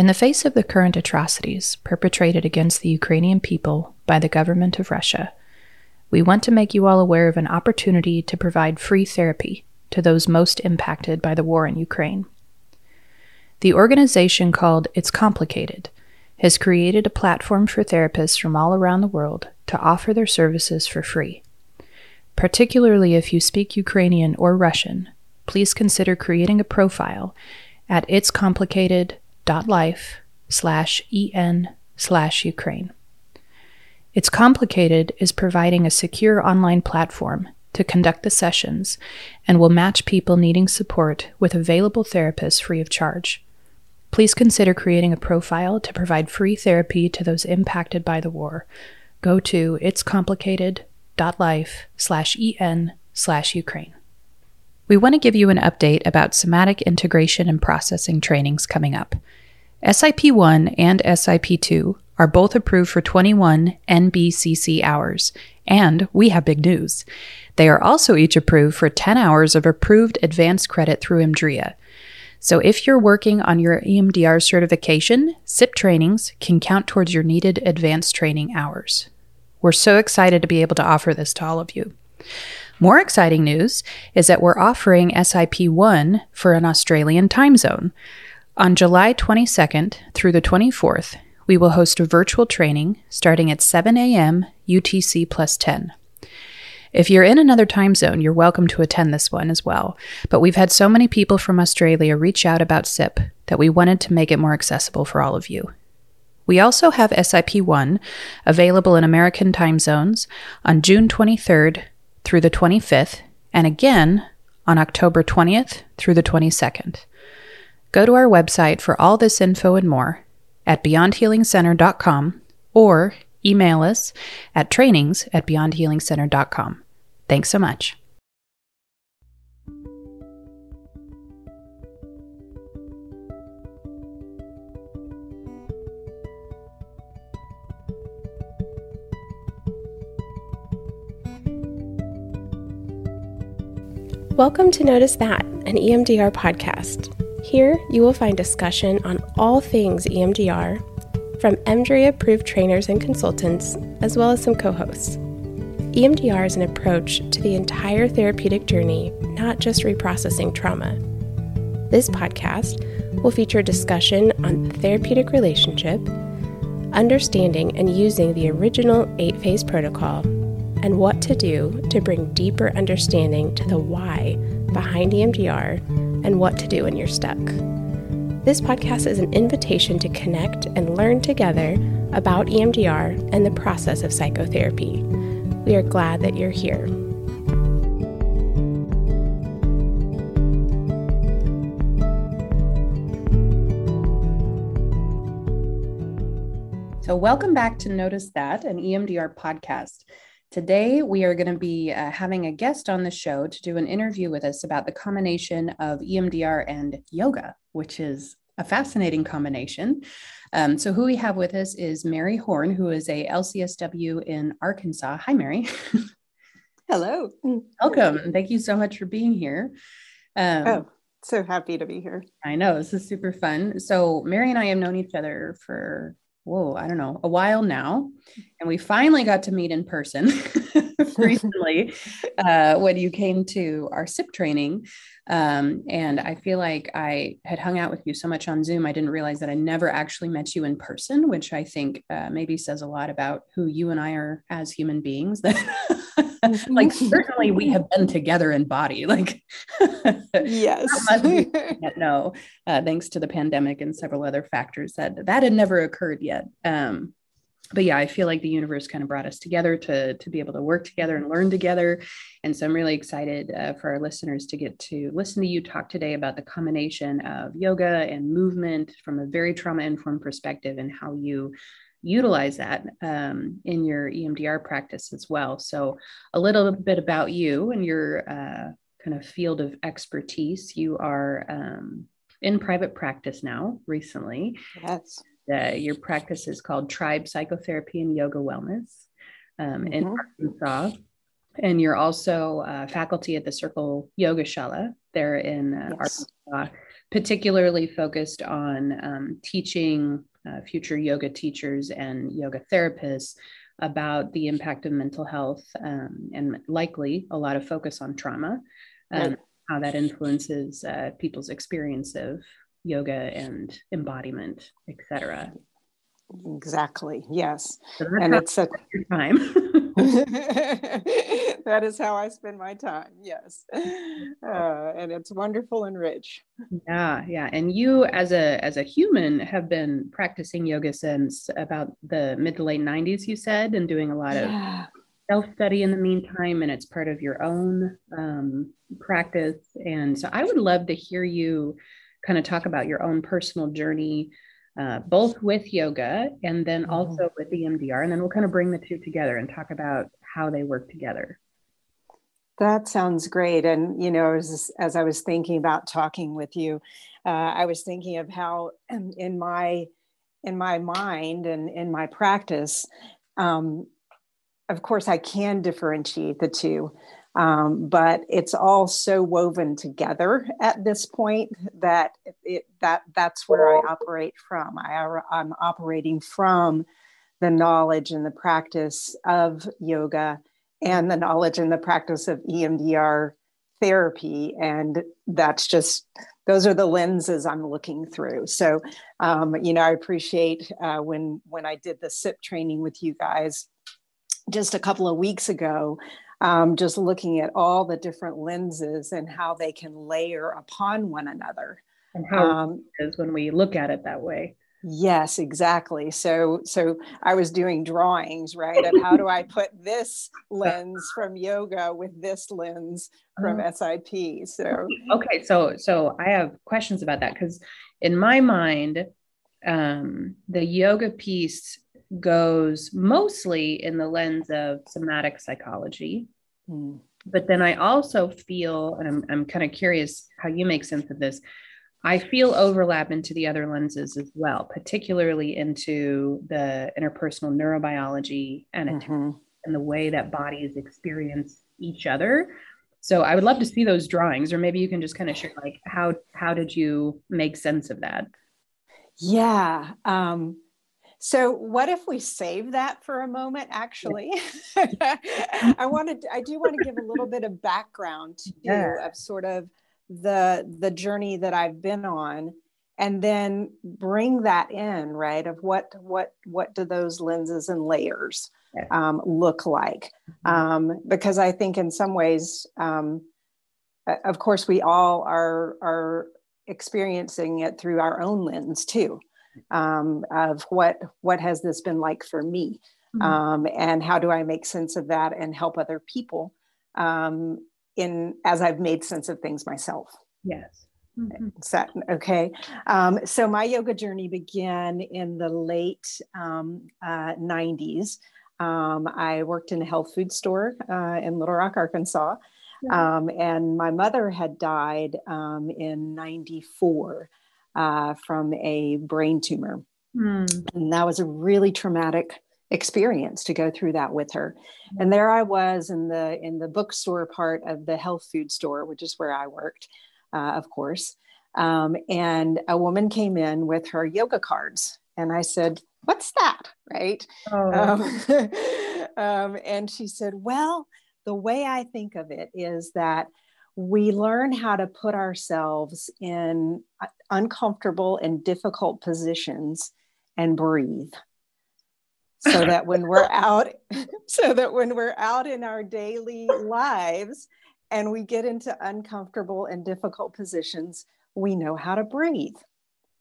In the face of the current atrocities perpetrated against the Ukrainian people by the government of Russia, we want to make you all aware of an opportunity to provide free therapy to those most impacted by the war in Ukraine. The organization called It's Complicated has created a platform for therapists from all around the world to offer their services for free. Particularly if you speak Ukrainian or Russian, please consider creating a profile at itscomplicated.life slash en slash Ukraine. It's Complicated is providing a secure online platform to conduct the sessions and will match people needing support with available therapists free of charge. Please consider creating a profile to provide free therapy to those impacted by the war. Go to itscomplicated.life slash en slash Ukraine. We want to give you an update about somatic integration and processing trainings coming up. SIP 1 and SIP 2 are both approved for 21 NBCC hours, and we have big news. They are also each approved for 10 hours of approved advanced credit through EMDRIA. So if you're working on your EMDR certification, SIP trainings can count towards your needed advanced training hours. We're so excited to be able to offer this to all of you. More exciting news is that we're offering SIP 1 for an Australian time zone. On July 22nd through the 24th, we will host a virtual training starting at 7 a.m. UTC plus 10. If you're in another time zone, you're welcome to attend this one as well. But we've had so many people from Australia reach out about SIP that we wanted to make it more accessible for all of you. We also have SIP 1 available in American time zones on June 23rd through the 25th, and again on October 20th through the 22nd. Go to our website for all this info and more at beyondhealingcenter.com or email us at trainings at beyondhealingcenter.com. Thanks so much. Welcome to Notice That, an EMDR podcast. Here you will find discussion on all things EMDR from EMDRIA approved trainers and consultants, as well as some co hosts. EMDR is an approach to the entire therapeutic journey, not just reprocessing trauma. This podcast will feature discussion on the therapeutic relationship, understanding and using the original eight phase protocol, and what to do to bring deeper understanding to the why behind EMDR and what to do when you're stuck. This podcast is an invitation to connect and learn together about EMDR and the process of psychotherapy. We are glad that you're here. So, welcome back to Notice That, an EMDR podcast. Today, we are going to be uh, having a guest on the show to do an interview with us about the combination of EMDR and yoga, which is a fascinating combination. Um, so, who we have with us is Mary Horn, who is a LCSW in Arkansas. Hi, Mary. Hello. Welcome. Thank you so much for being here. Um, oh, so happy to be here. I know this is super fun. So, Mary and I have known each other for whoa, I don't know, a while now. And we finally got to meet in person recently uh, when you came to our SIP training. Um, and I feel like I had hung out with you so much on Zoom, I didn't realize that I never actually met you in person, which I think uh, maybe says a lot about who you and I are as human beings. That, like, certainly we have been together in body. Like, yes, no, uh, thanks to the pandemic and several other factors that that had never occurred yet. Um, but yeah, I feel like the universe kind of brought us together to to be able to work together and learn together. And so I'm really excited uh, for our listeners to get to listen to you talk today about the combination of yoga and movement from a very trauma informed perspective and how you utilize that um, in your EMDR practice as well. So a little bit about you and your uh, kind of field of expertise. You are um, in private practice now recently. Yes. Uh, your practice is called Tribe Psychotherapy and Yoga Wellness um, mm-hmm. in Arkansas. And you're also uh, faculty at the Circle Yoga Shala there in uh, yes. Arkansas. particularly focused on um, teaching uh, future yoga teachers and yoga therapists about the impact of mental health um, and likely a lot of focus on trauma, um, how that influences uh, people's experience of yoga and embodiment, etc. Exactly. Yes. So and it's a time. that is how I spend my time. Yes. Uh, and it's wonderful and rich. Yeah, yeah. And you as a as a human have been practicing yoga since about the mid to late 90s you said and doing a lot yeah. of self-study in the meantime and it's part of your own um, practice and so I would love to hear you kind of talk about your own personal journey uh, both with yoga and then mm-hmm. also with the EMDR. And then we'll kind of bring the two together and talk about how they work together. That sounds great. And, you know, as, as I was thinking about talking with you, uh, I was thinking of how in my in my mind and in my practice, um, of course, I can differentiate the two. Um, but it's all so woven together at this point that it, that that's where I operate from. I, I'm operating from the knowledge and the practice of yoga and the knowledge and the practice of EMDR therapy. And that's just, those are the lenses I'm looking through. So, um, you know, I appreciate uh, when, when I did the SIP training with you guys just a couple of weeks ago, um, just looking at all the different lenses and how they can layer upon one another. And how um, is when we look at it that way. Yes, exactly. So, so I was doing drawings, right? Of how do I put this lens from yoga with this lens from uh-huh. SIP? So, okay, so so I have questions about that because in my mind, um, the yoga piece goes mostly in the lens of somatic psychology. Mm. But then I also feel, and I'm, I'm kind of curious how you make sense of this. I feel overlap into the other lenses as well, particularly into the interpersonal neurobiology and, mm-hmm. and the way that bodies experience each other. So I would love to see those drawings, or maybe you can just kind of share like how how did you make sense of that? Yeah. Um, so, what if we save that for a moment? Actually, I wanted, I do want to give a little bit of background to yeah. of sort of the the journey that I've been on, and then bring that in, right? Of what what what do those lenses and layers um, look like? Mm-hmm. Um, because I think in some ways, um, of course, we all are are experiencing it through our own lens too um, of what what has this been like for me? Mm-hmm. um, and how do i make sense of that and help other people um, in as i've made sense of things myself? Yes. Mm-hmm. okay? Um, so my yoga journey began in the late um, uh, 90s um, i worked in a health food store uh, in little rock arkansas. Um, and my mother had died um, in 94 uh, from a brain tumor. Mm. And that was a really traumatic experience to go through that with her. And there I was in the in the bookstore part of the health food store, which is where I worked, uh, of course. Um, and a woman came in with her yoga cards, and I said, "What's that?" Right? Oh. Um, um, and she said, "Well, the way I think of it is that." We learn how to put ourselves in uh, uncomfortable and difficult positions and breathe. So that when we're out so that when we're out in our daily lives and we get into uncomfortable and difficult positions we know how to breathe.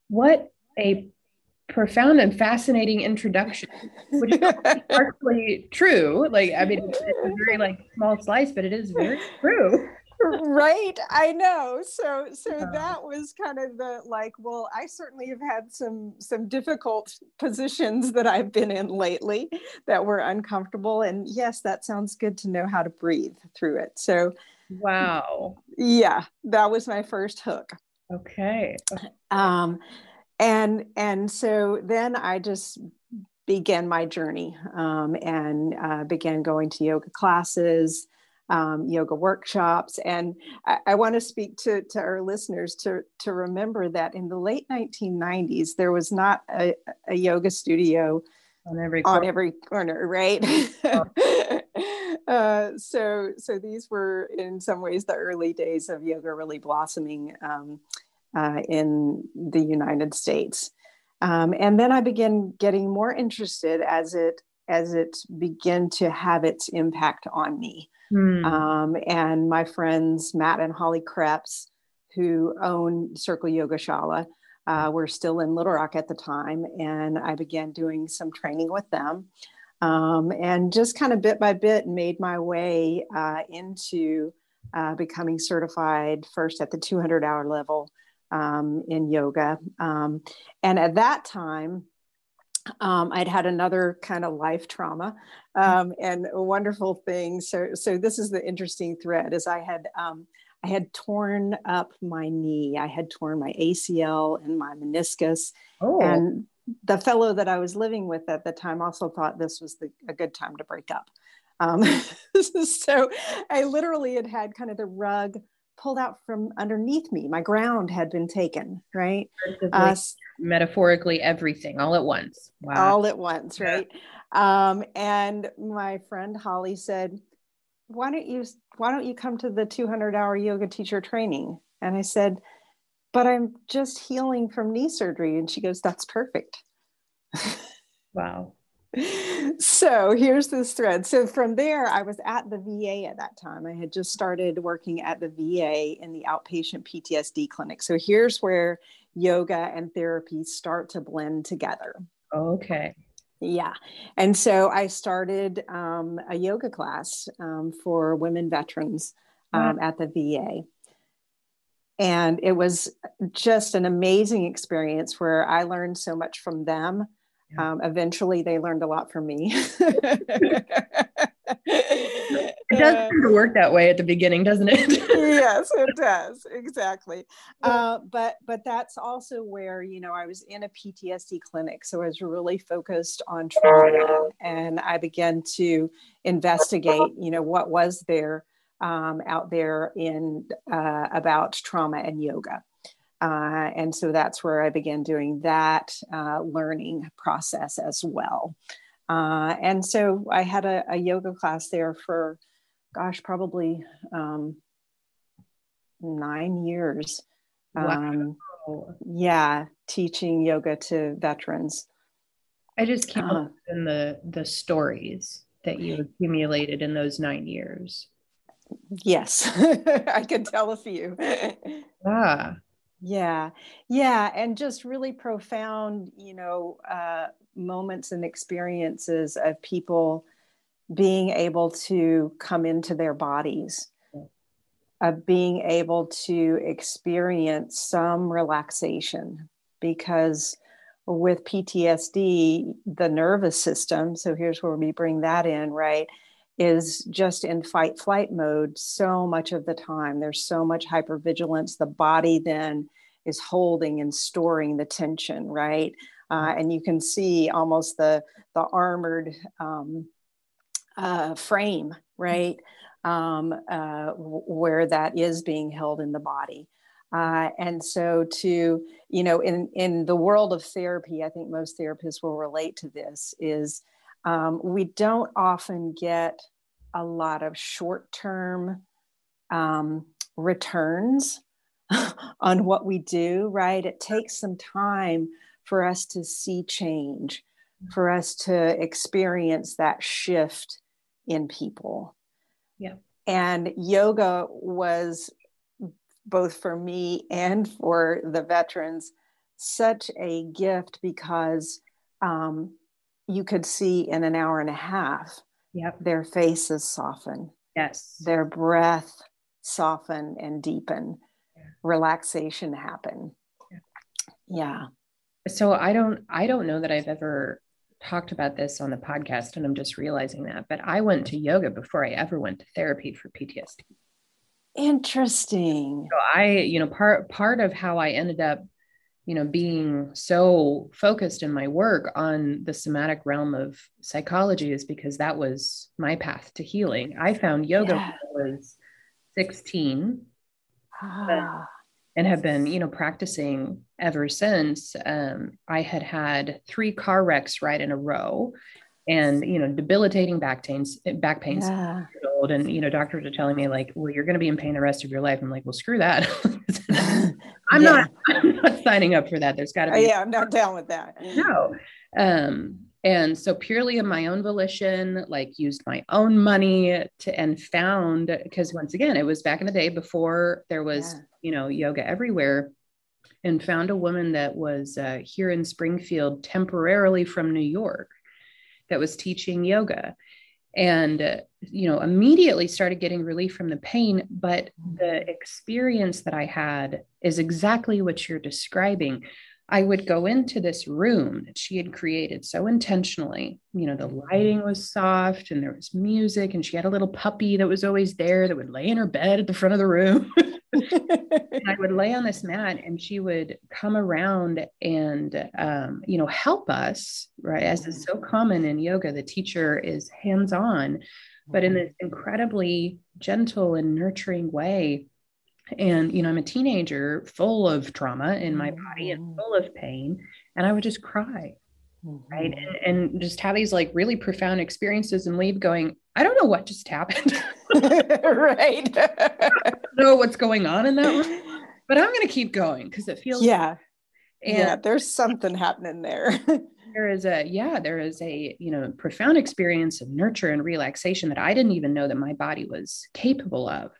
What a profound and fascinating introduction which is partially true. Like i mean it's a very like small slice but it is very true right i know so so yeah. that was kind of the like well i certainly have had some some difficult positions that i've been in lately that were uncomfortable and yes that sounds good to know how to breathe through it so wow. Yeah that was my first hook. Okay um and and so then i just began my journey um, and uh, began going to yoga classes um, yoga workshops. And I, I want to speak to, to our listeners to, to remember that in the late 1990s, there was not a, a yoga studio on every corner. on every corner, right? Oh. uh, so, so these were in some ways the early days of yoga really blossoming um, uh, in the United States. Um, and then I began getting more interested as it as it began to have its impact on me. Mm. Um, and my friends Matt and Holly Krebs, who own Circle Yoga Shala, uh, were still in Little Rock at the time, and I began doing some training with them. Um, and just kind of bit by bit made my way uh, into uh, becoming certified first at the 200 hour level um, in yoga. Um, and at that time, um, I'd had another kind of life trauma um, and a wonderful thing. So, so this is the interesting thread is I had, um, I had torn up my knee. I had torn my ACL and my meniscus. Oh. And the fellow that I was living with at the time also thought this was the, a good time to break up. Um, so I literally had had kind of the rug pulled out from underneath me. My ground had been taken, right? Uh, metaphorically, everything all at once. Wow. All at once, right? Yeah. Um, and my friend Holly said, "Why don't you Why don't you come to the 200 hour yoga teacher training?" And I said, "But I'm just healing from knee surgery." And she goes, "That's perfect." wow so here's this thread. So from there, I was at the VA at that time. I had just started working at the VA in the outpatient PTSD clinic. So here's where yoga and therapy start to blend together. Okay. Yeah. And so I started um, a yoga class um, for women veterans um, wow. at the VA. And it was just an amazing experience where I learned so much from them um, eventually, they learned a lot from me. it does tend to work that way at the beginning, doesn't it? yes, it does exactly. Uh, but but that's also where you know I was in a PTSD clinic, so I was really focused on trauma, and I began to investigate. You know what was there um, out there in uh, about trauma and yoga. Uh, and so that's where I began doing that uh, learning process as well. Uh, and so I had a, a, yoga class there for, gosh, probably um, nine years. Um, wow. Yeah, teaching yoga to veterans. I just keep uh, in the the stories that you accumulated in those nine years. Yes, I could tell a few. Ah, yeah, yeah, and just really profound, you know, uh, moments and experiences of people being able to come into their bodies, of being able to experience some relaxation, because with PTSD, the nervous system, so here's where we bring that in, right? Is just in fight flight mode so much of the time. There's so much hypervigilance. The body then is holding and storing the tension, right? Uh, and you can see almost the the armored um, uh, frame, right, um, uh, where that is being held in the body. Uh, and so to you know in in the world of therapy i think most therapists will relate to this is um, we don't often get a lot of short term um, returns on what we do, right? It takes some time for us to see change, for us to experience that shift in people. Yeah. And yoga was both for me and for the veterans such a gift because um, you could see in an hour and a half yep. their faces soften. Yes. Their breath soften and deepen. Yeah. Relaxation happen. Yeah. yeah. So I don't I don't know that I've ever talked about this on the podcast and I'm just realizing that, but I went to yoga before I ever went to therapy for PTSD. Interesting. So I, you know, part part of how I ended up you know being so focused in my work on the somatic realm of psychology is because that was my path to healing i found yoga yeah. when i was 16 ah. and have been you know practicing ever since um, i had had three car wrecks right in a row and you know debilitating back pains back pains yeah. and you know doctors are telling me like well you're going to be in pain the rest of your life i'm like well screw that i'm yeah. not i'm not signing up for that there's got to be yeah i'm not down with that no um and so purely of my own volition like used my own money to and found because once again it was back in the day before there was yeah. you know yoga everywhere and found a woman that was uh, here in springfield temporarily from new york that was teaching yoga and uh, you know immediately started getting relief from the pain but the experience that i had is exactly what you're describing. I would go into this room that she had created so intentionally you know the lighting was soft and there was music and she had a little puppy that was always there that would lay in her bed at the front of the room I would lay on this mat and she would come around and, um, you know, help us, right? As is so common in yoga, the teacher is hands on, but in this incredibly gentle and nurturing way. And, you know, I'm a teenager full of trauma in my body and full of pain. And I would just cry. Mm-hmm. Right. And, and just have these like really profound experiences and leave going, I don't know what just happened. Right. I don't know what's going on in that room, but I'm going to keep going because it feels. Yeah. And yeah. There's something happening there. there is a, yeah, there is a, you know, profound experience of nurture and relaxation that I didn't even know that my body was capable of.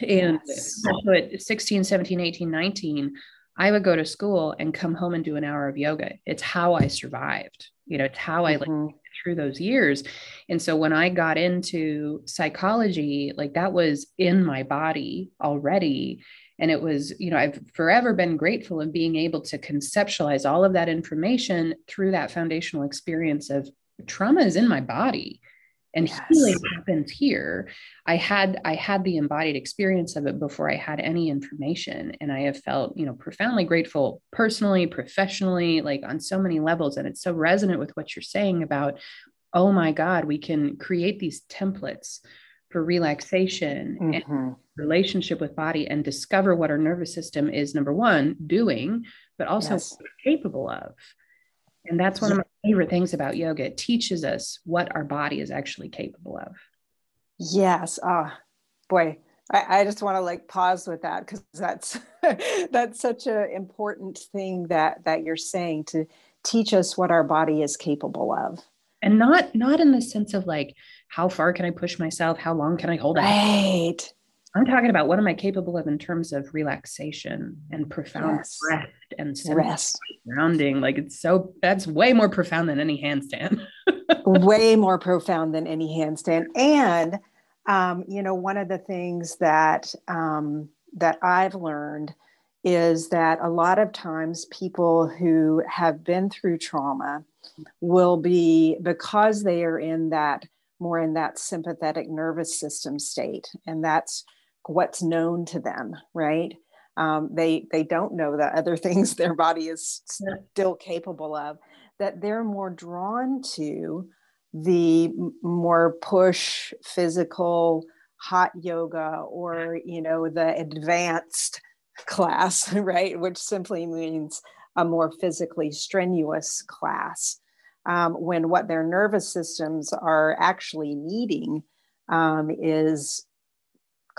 And yes. so at 16, 17, 18, 19, I would go to school and come home and do an hour of yoga. It's how I survived. You know, it's how I mm-hmm. Through those years. And so when I got into psychology, like that was in my body already. And it was, you know, I've forever been grateful of being able to conceptualize all of that information through that foundational experience of trauma is in my body and yes. healing happens here i had i had the embodied experience of it before i had any information and i have felt you know profoundly grateful personally professionally like on so many levels and it's so resonant with what you're saying about oh my god we can create these templates for relaxation mm-hmm. and relationship with body and discover what our nervous system is number one doing but also yes. capable of and that's one of my favorite things about yoga. It teaches us what our body is actually capable of. Yes. Ah, oh, boy. I, I just want to like pause with that because that's that's such an important thing that that you're saying to teach us what our body is capable of. And not not in the sense of like how far can I push myself? How long can I hold it? Right. I'm talking about what am I capable of in terms of relaxation and profound yes. rest and rest grounding. Like it's so that's way more profound than any handstand. way more profound than any handstand. And um, you know, one of the things that um, that I've learned is that a lot of times people who have been through trauma will be because they are in that more in that sympathetic nervous system state and that's what's known to them, right? Um, they they don't know the other things their body is still capable of. That they're more drawn to the more push physical hot yoga or you know the advanced class right which simply means a more physically strenuous class um, when what their nervous systems are actually needing um, is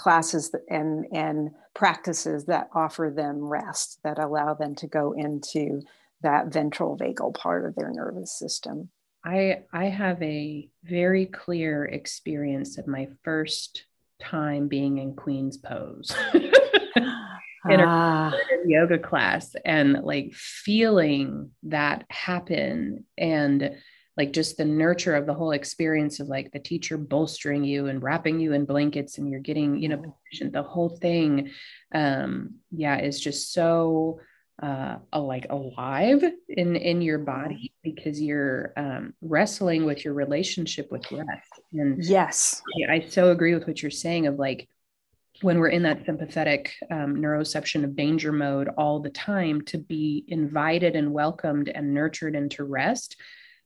classes and and practices that offer them rest that allow them to go into that ventral vagal part of their nervous system i i have a very clear experience of my first time being in queen's pose in a ah. yoga class and like feeling that happen and like just the nurture of the whole experience of like the teacher bolstering you and wrapping you in blankets and you're getting you know mm-hmm. the whole thing um yeah is just so uh like alive in in your mm-hmm. body because you're um wrestling with your relationship with rest and yes yeah, i so agree with what you're saying of like when we're in that sympathetic um, neuroception of danger mode all the time to be invited and welcomed and nurtured into rest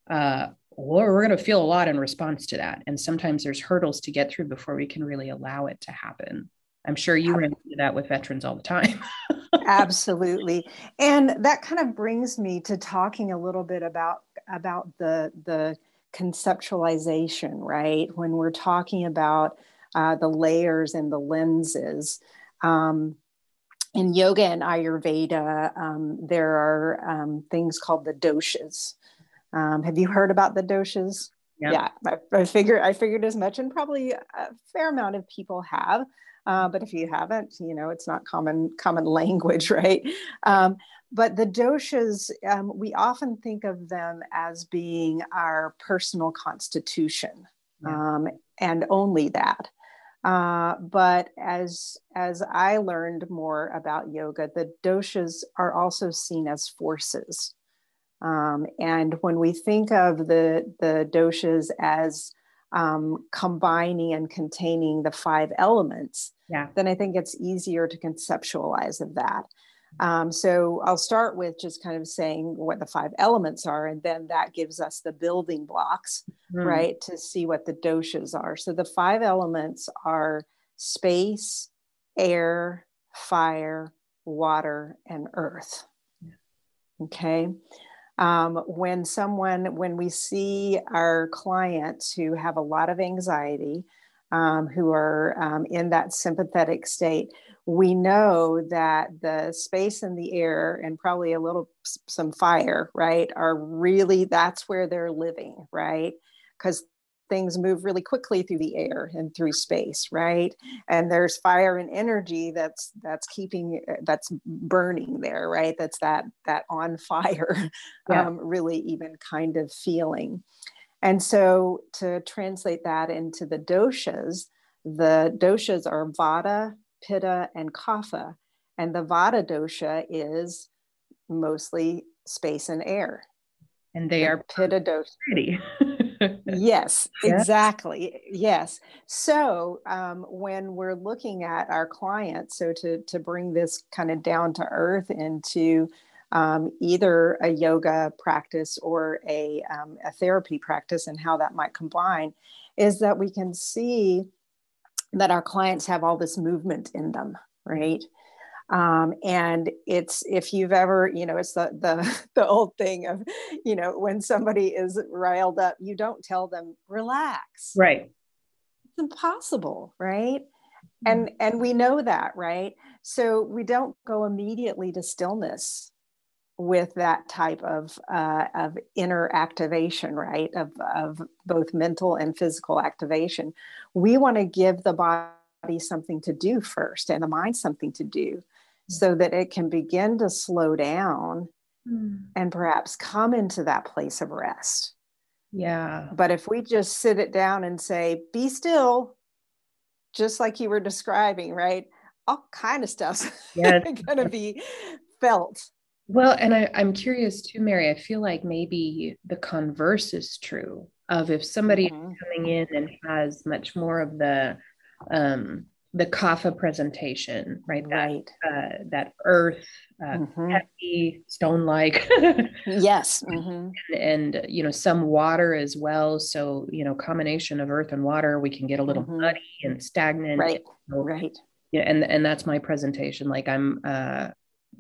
uh, or we're going to feel a lot in response to that and sometimes there's hurdles to get through before we can really allow it to happen i'm sure you run into that with veterans all the time absolutely and that kind of brings me to talking a little bit about about the the conceptualization right when we're talking about uh, the layers and the lenses. Um, in yoga and Ayurveda, um, there are um, things called the doshas. Um, have you heard about the doshas? Yep. Yeah, I, I figured I figured as much, and probably a fair amount of people have. Uh, but if you haven't, you know, it's not common common language, right? Um, but the doshas, um, we often think of them as being our personal constitution, yeah. um, and only that. Uh, but as as I learned more about yoga, the doshas are also seen as forces. Um, and when we think of the the doshas as um, combining and containing the five elements, yeah. then I think it's easier to conceptualize of that. Um, so I'll start with just kind of saying what the five elements are, and then that gives us the building blocks, mm. right, to see what the doshas are. So the five elements are space, air, fire, water, and earth. Okay. Um, when someone, when we see our clients who have a lot of anxiety, um, who are um, in that sympathetic state, we know that the space and the air and probably a little some fire right are really that's where they're living right? Because things move really quickly through the air and through space right and there's fire and energy that's that's keeping that's burning there right that's that that on fire yeah. um, really even kind of feeling and so to translate that into the doshas the doshas are vata pitta, and kapha. And the vata dosha is mostly space and air. And they the are pitta dosha. yes, exactly. Yes. So um, when we're looking at our clients, so to, to bring this kind of down to earth into um, either a yoga practice or a, um, a therapy practice and how that might combine, is that we can see that our clients have all this movement in them, right? Um, and it's if you've ever, you know, it's the the the old thing of, you know, when somebody is riled up, you don't tell them relax. Right. It's impossible, right? Mm-hmm. And and we know that, right? So we don't go immediately to stillness with that type of uh, of inner activation, right? Of of both mental and physical activation. We want to give the body something to do first, and the mind something to do, so that it can begin to slow down mm. and perhaps come into that place of rest. Yeah. But if we just sit it down and say, "Be still," just like you were describing, right? All kind of stuff's yeah. going to be felt well, and I, I'm curious too, Mary. I feel like maybe the converse is true of if somebody mm-hmm. is coming in and has much more of the um, the kapha presentation, right? Right. That, uh, that earth, uh, mm-hmm. heavy, stone like. yes. Mm-hmm. And, and, you know, some water as well. So, you know, combination of earth and water, we can get a little mm-hmm. muddy and stagnant. Right. You know, right. Yeah. And, and that's my presentation. Like I'm, uh,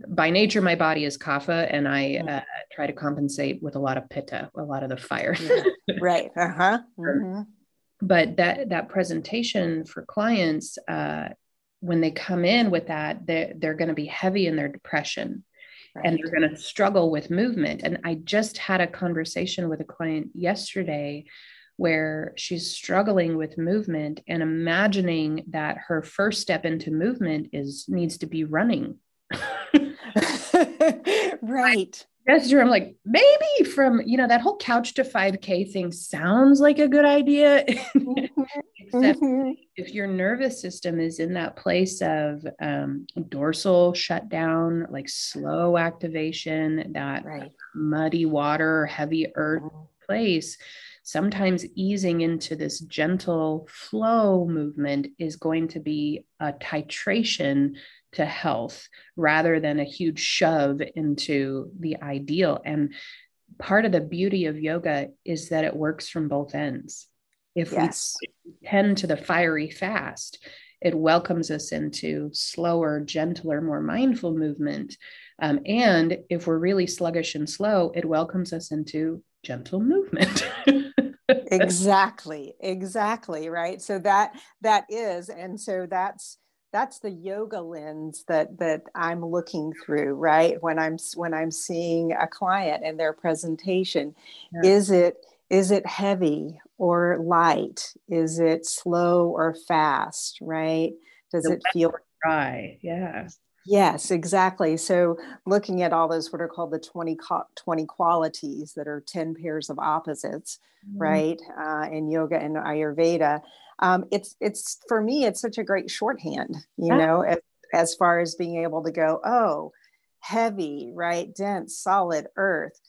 by nature, my body is kapha, and I mm. uh, try to compensate with a lot of pitta, a lot of the fire. yeah. Right. Uh huh. Mm-hmm. But that that presentation for clients, uh, when they come in with that, they're, they're going to be heavy in their depression. Right. And they're going to struggle with movement. And I just had a conversation with a client yesterday where she's struggling with movement and imagining that her first step into movement is needs to be running right. Gesture, I'm like, maybe from, you know, that whole couch to 5K thing sounds like a good idea. Except mm-hmm. if your nervous system is in that place of um, dorsal shutdown, like slow activation, that right. muddy water, heavy earth mm-hmm. place, sometimes easing into this gentle flow movement is going to be a titration to health rather than a huge shove into the ideal. And part of the beauty of yoga is that it works from both ends. If yes. we tend to the fiery fast, it welcomes us into slower, gentler, more mindful movement. Um, and if we're really sluggish and slow, it welcomes us into gentle movement. exactly, exactly, right. So that that is, and so that's that's the yoga lens that that I'm looking through, right? When I'm when I'm seeing a client and their presentation, yeah. is it is it heavy or light? Is it slow or fast, right? Does the it feel dry? Yeah. Yes, exactly. So, looking at all those what are called the 20, 20 qualities that are 10 pairs of opposites, mm-hmm. right, uh, in yoga and Ayurveda, um, it's, it's for me, it's such a great shorthand, you yeah. know, as, as far as being able to go, oh, heavy, right, dense, solid earth.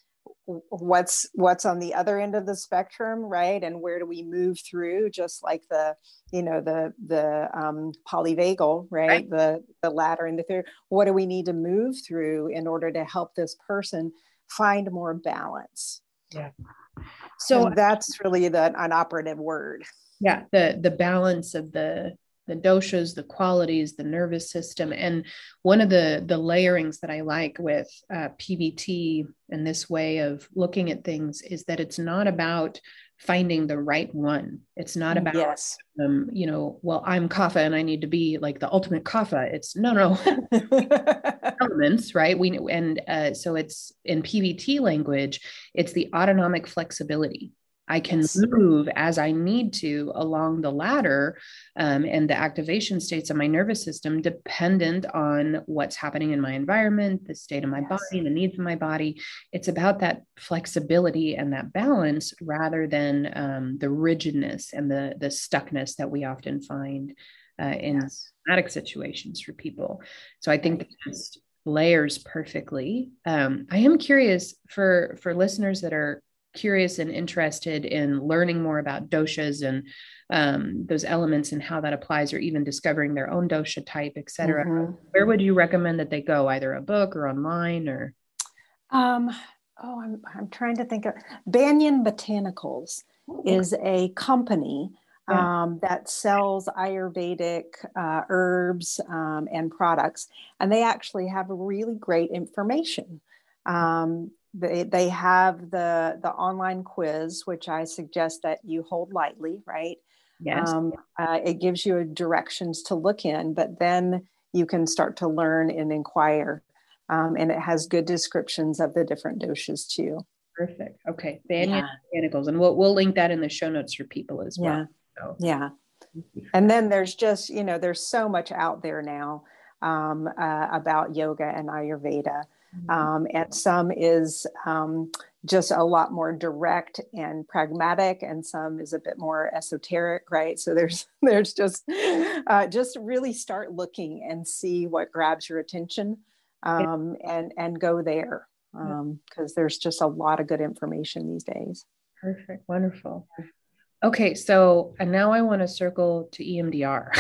What's what's on the other end of the spectrum right? And where do we move through? Just like the you know the the um, polyvagal right? right, the the ladder and the third. What do we need to move through in order to help this person find more balance? Yeah. So and that's really the an operative word yeah the the balance of the the doshas, the qualities, the nervous system. And one of the the layerings that I like with uh, PVT and this way of looking at things is that it's not about finding the right one. It's not about, yes. um, you know, well, I'm kapha and I need to be like the ultimate kapha. It's no, no elements, right? We and uh, so it's in PVT language, it's the autonomic flexibility. I can yes. move as I need to along the ladder um, and the activation states of my nervous system dependent on what's happening in my environment, the state of my yes. body, the needs of my body. It's about that flexibility and that balance rather than um, the rigidness and the, the stuckness that we often find uh, in yes. somatic situations for people. So I think right. that layers perfectly. Um, I am curious for for listeners that are curious and interested in learning more about doshas and um, those elements and how that applies, or even discovering their own dosha type, et cetera, mm-hmm. where would you recommend that they go? Either a book or online, or? Um, oh, I'm I'm trying to think of Banyan Botanicals oh. is a company. Yeah. Um, that sells Ayurvedic uh, herbs um, and products, and they actually have really great information. Um, they, they have the the online quiz which i suggest that you hold lightly right? Yes. Um, uh, it gives you directions to look in but then you can start to learn and inquire. Um, and it has good descriptions of the different doshas too. Perfect. Okay. Banyan yeah. and we'll, we'll link that in the show notes for people as well yeah. so. yeah. And then there's just you know there's so much out there now um, uh, about yoga and ayurveda. Um, and some is um, just a lot more direct and pragmatic, and some is a bit more esoteric, right? So there's there's just uh, just really start looking and see what grabs your attention, um, and and go there because um, there's just a lot of good information these days. Perfect, wonderful. Okay, so and now I want to circle to EMDR.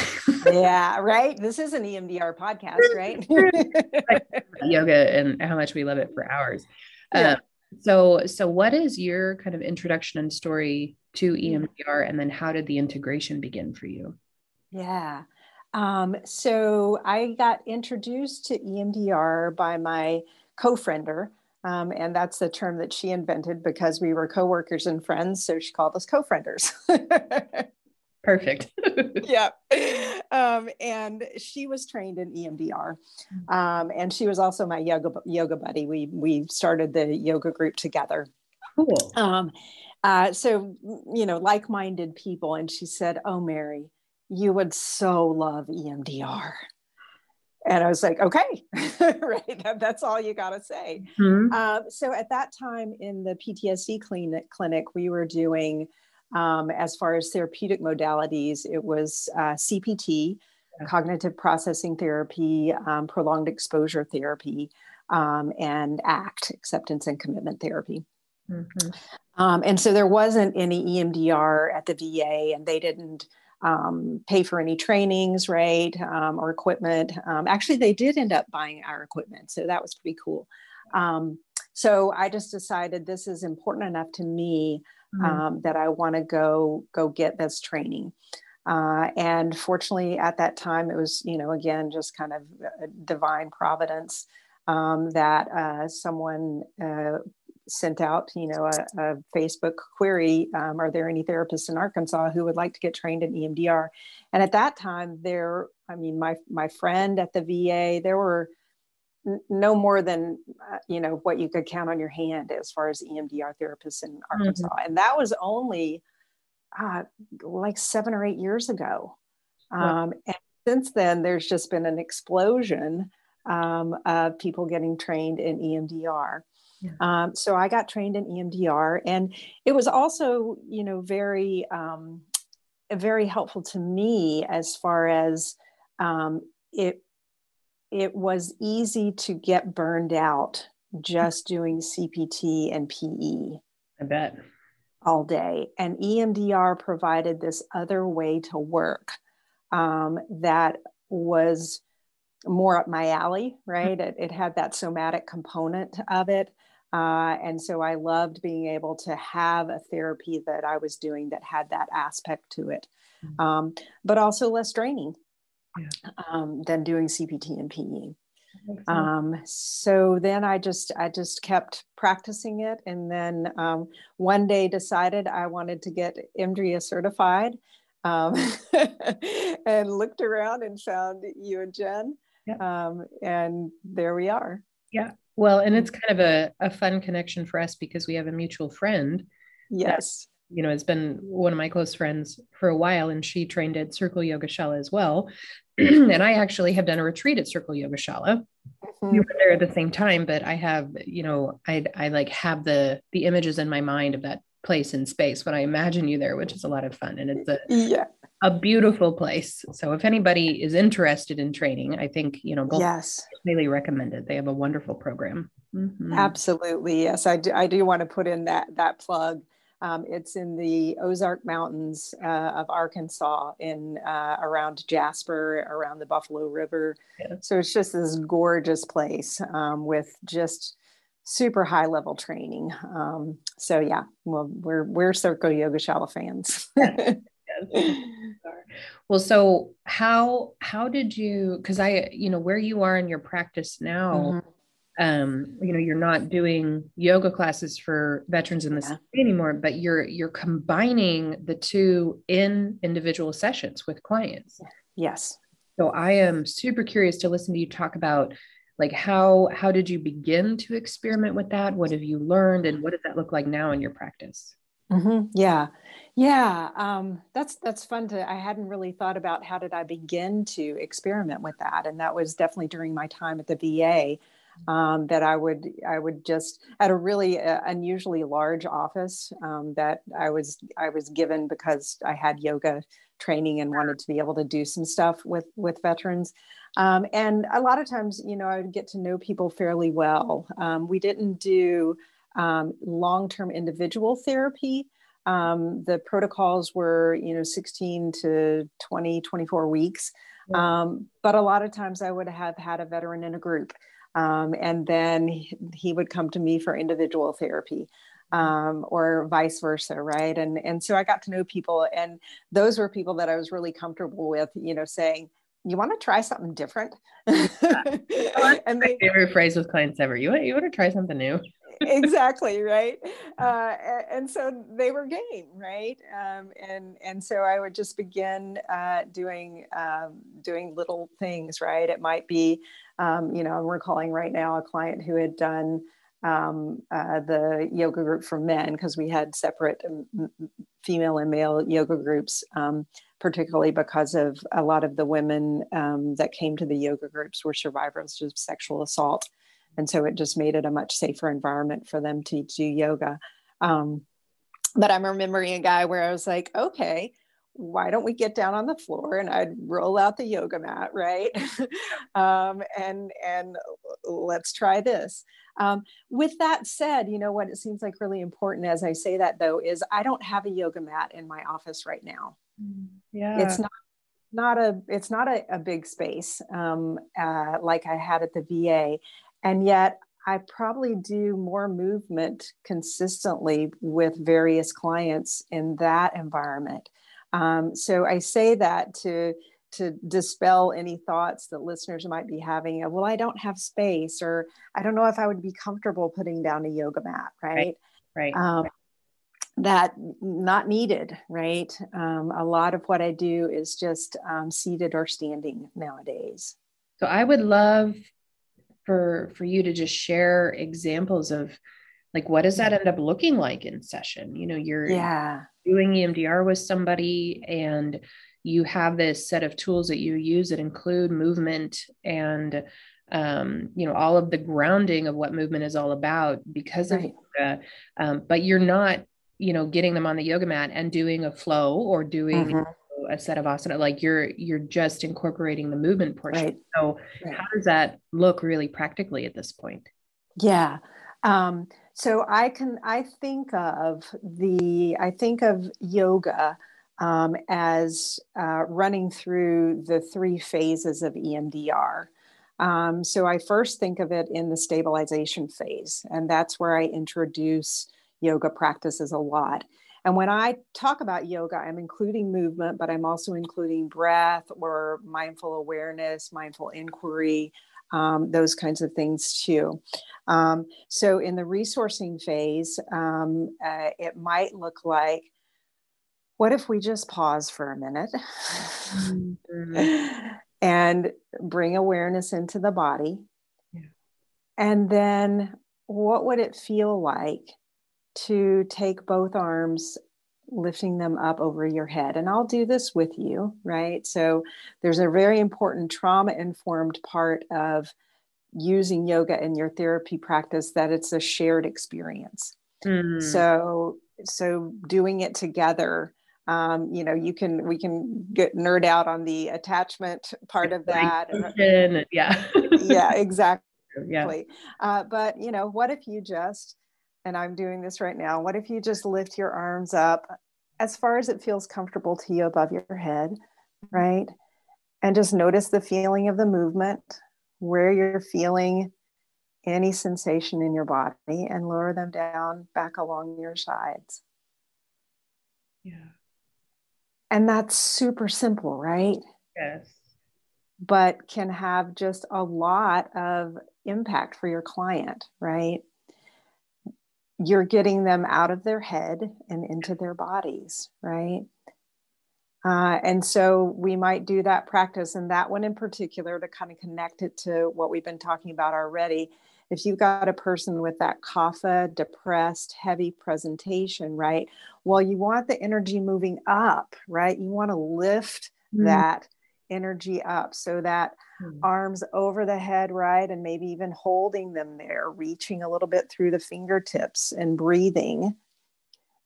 yeah, right. This is an EMDR podcast, right? Yoga and how much we love it for hours. Yeah. Um, so, so what is your kind of introduction and story to. EMDR, and then how did the integration begin for you? Yeah. Um, so I got introduced to EMDR by my co-friender, um, and that's the term that she invented because we were coworkers and friends. So she called us co-frienders. Perfect. yeah. Um, and she was trained in EMDR. Um, and she was also my yoga yoga buddy. We we started the yoga group together. Cool. Um, uh, so you know, like-minded people. And she said, Oh, Mary, you would so love EMDR and I was like, okay, right, that, that's all you got to say. Mm-hmm. Um, so at that time in the PTSD clinic, clinic we were doing, um, as far as therapeutic modalities, it was uh, CPT, yeah. cognitive processing therapy, um, prolonged exposure therapy, um, and ACT, acceptance and commitment therapy. Mm-hmm. Um, and so there wasn't any EMDR at the VA, and they didn't um, pay for any trainings, right, um, or equipment. Um, actually, they did end up buying our equipment, so that was pretty cool. Um, so I just decided this is important enough to me mm-hmm. Um, that I want to go go get this training. Uh, and fortunately, at that time, it was you know again just kind of divine providence um, that uh, someone uh, sent out, you know, a, a Facebook query: um, Are there any therapists in Arkansas who would like to get trained in EMDR? And at that time, there, I mean, my my friend at the VA, there were n- no more than uh, you know what you could count on your hand as far as EMDR therapists in Arkansas, mm-hmm. and that was only uh, like seven or eight years ago. Um, and since then, there's just been an explosion um, of people getting trained in EMDR. Yeah. Um, so I got trained in EMDR, and it was also, you know, very, um, very helpful to me as far as um, it. It was easy to get burned out just doing CPT and PE. I bet all day, and EMDR provided this other way to work um, that was more up my alley, right? It, it had that somatic component of it. Uh, and so I loved being able to have a therapy that I was doing that had that aspect to it, mm-hmm. um, but also less draining yeah. um, than doing CPT and PE. Um, so then I just I just kept practicing it, and then um, one day decided I wanted to get EMDRIA certified, um, and looked around and found you and Jen, um, and there we are. Yeah. Well, and it's kind of a, a fun connection for us because we have a mutual friend. Yes. That, you know, has been one of my close friends for a while, and she trained at Circle Yoga Shala as well. and I actually have done a retreat at Circle Yogashala. Mm-hmm. We were there at the same time, but I have, you know, I I like have the the images in my mind of that place in space when I imagine you there, which is a lot of fun. And it's a yeah a beautiful place. So if anybody is interested in training, I think, you know, both yes, highly recommended. They have a wonderful program. Mm-hmm. Absolutely. Yes. I do, I do want to put in that, that plug. Um, it's in the Ozark Mountains uh, of Arkansas in uh, around Jasper, around the Buffalo River. Yeah. So it's just this gorgeous place um, with just super high level training. Um, so yeah, well, we're, we're Circle Yogashala fans. well so how how did you because i you know where you are in your practice now mm-hmm. um you know you're not doing yoga classes for veterans in the yeah. city anymore but you're you're combining the two in individual sessions with clients. Yes. So i am super curious to listen to you talk about like how how did you begin to experiment with that? What have you learned and what does that look like now in your practice Mm-hmm. Yeah, yeah. Um, that's that's fun to. I hadn't really thought about how did I begin to experiment with that, and that was definitely during my time at the VA. Um, that I would I would just at a really uh, unusually large office um, that I was I was given because I had yoga training and wanted to be able to do some stuff with with veterans. Um, and a lot of times, you know, I would get to know people fairly well. Um, we didn't do um, long-term individual therapy. Um, the protocols were, you know, 16 to 20, 24 weeks. Um, but a lot of times I would have had a veteran in a group. Um, and then he, he, would come to me for individual therapy. Um, or vice versa, right? And and so I got to know people, and those were people that I was really comfortable with, you know, saying, you want to try something different. and my favorite phrase with clients ever. You want you want to try something new exactly right? Uh, and so they were game right? Um, and and so i would just begin uh, doing um, doing little things right? It might be um, you know i'm recalling right now a client who had done um, uh, the yoga group for men because we had separate um, female and male yoga groups um, particularly because of a lot of the women that came to the yoga groups were survivors of sexual assault and so it just made it a much safer environment for them to do yoga um, but i'm remembering a guy where i was like okay why don't we get down on the floor and I'd roll out the yoga mat, right? um, and and let's try this. Um, with that said, you know what it seems like really important as I say that though is I don't have a yoga mat in my office right now. Mm, yeah, it's not not a it's not a, a big space um, uh, like I had at the VA, and yet I probably do more movement consistently with various clients in that environment. Um, so I say that to to dispel any thoughts that listeners might be having of, well, I don't have space, or I don't know if I would be comfortable putting down a yoga mat, right? Right. right. Um, that not needed, right? Um, a lot of what I do is just um, seated or standing nowadays. So I would love for for you to just share examples of like what does that end up looking like in session? You know you're yeah. doing emdr with somebody and you have this set of tools that you use that include movement and um, you know all of the grounding of what movement is all about because right. of yoga. Um, but you're not you know getting them on the yoga mat and doing a flow or doing mm-hmm a set of asana like you're you're just incorporating the movement portion. Right. so right. how does that look really practically at this point? Yeah. Um, so i can i think of the i think of yoga um, as uh, running through the three phases of emdr um, so i first think of it in the stabilization phase and that's where i introduce yoga practices a lot and when I talk about yoga, I'm including movement, but I'm also including breath or mindful awareness, mindful inquiry, um, those kinds of things too. Um, so in the resourcing phase, um, uh, it might look like what if we just pause for a minute mm-hmm. and bring awareness into the body? Yeah. And then what would it feel like to take both arms lifting them up over your head. And i'll do this with you right? So there's a very important trauma informed part of using yoga in your therapy practice that it's a shared experience. Mm. so so doing it together um, you know you can we can get nerd out on the attachment part of that. Yeah. Yeah exactly. Yeah. Uh, but you know what if you just and I'm doing this right now. What if you just lift your arms up as far as it feels comfortable to you above your head, right? And just notice the feeling of the movement, where you're feeling any sensation in your body, and lower them down back along your sides. Yeah. And that's super simple, right? Yes. But can have just a lot of impact for your client, right? You're getting them out of their head and into their bodies, right? Uh, and so we might do that practice, and that one in particular to kind of connect it to what we've been talking about already. If you've got a person with that kapha, depressed, heavy presentation, right? Well, you want the energy moving up, right? You want to lift mm-hmm. that energy up so that mm-hmm. arms over the head, right? And maybe even holding them there, reaching a little bit through the fingertips and breathing.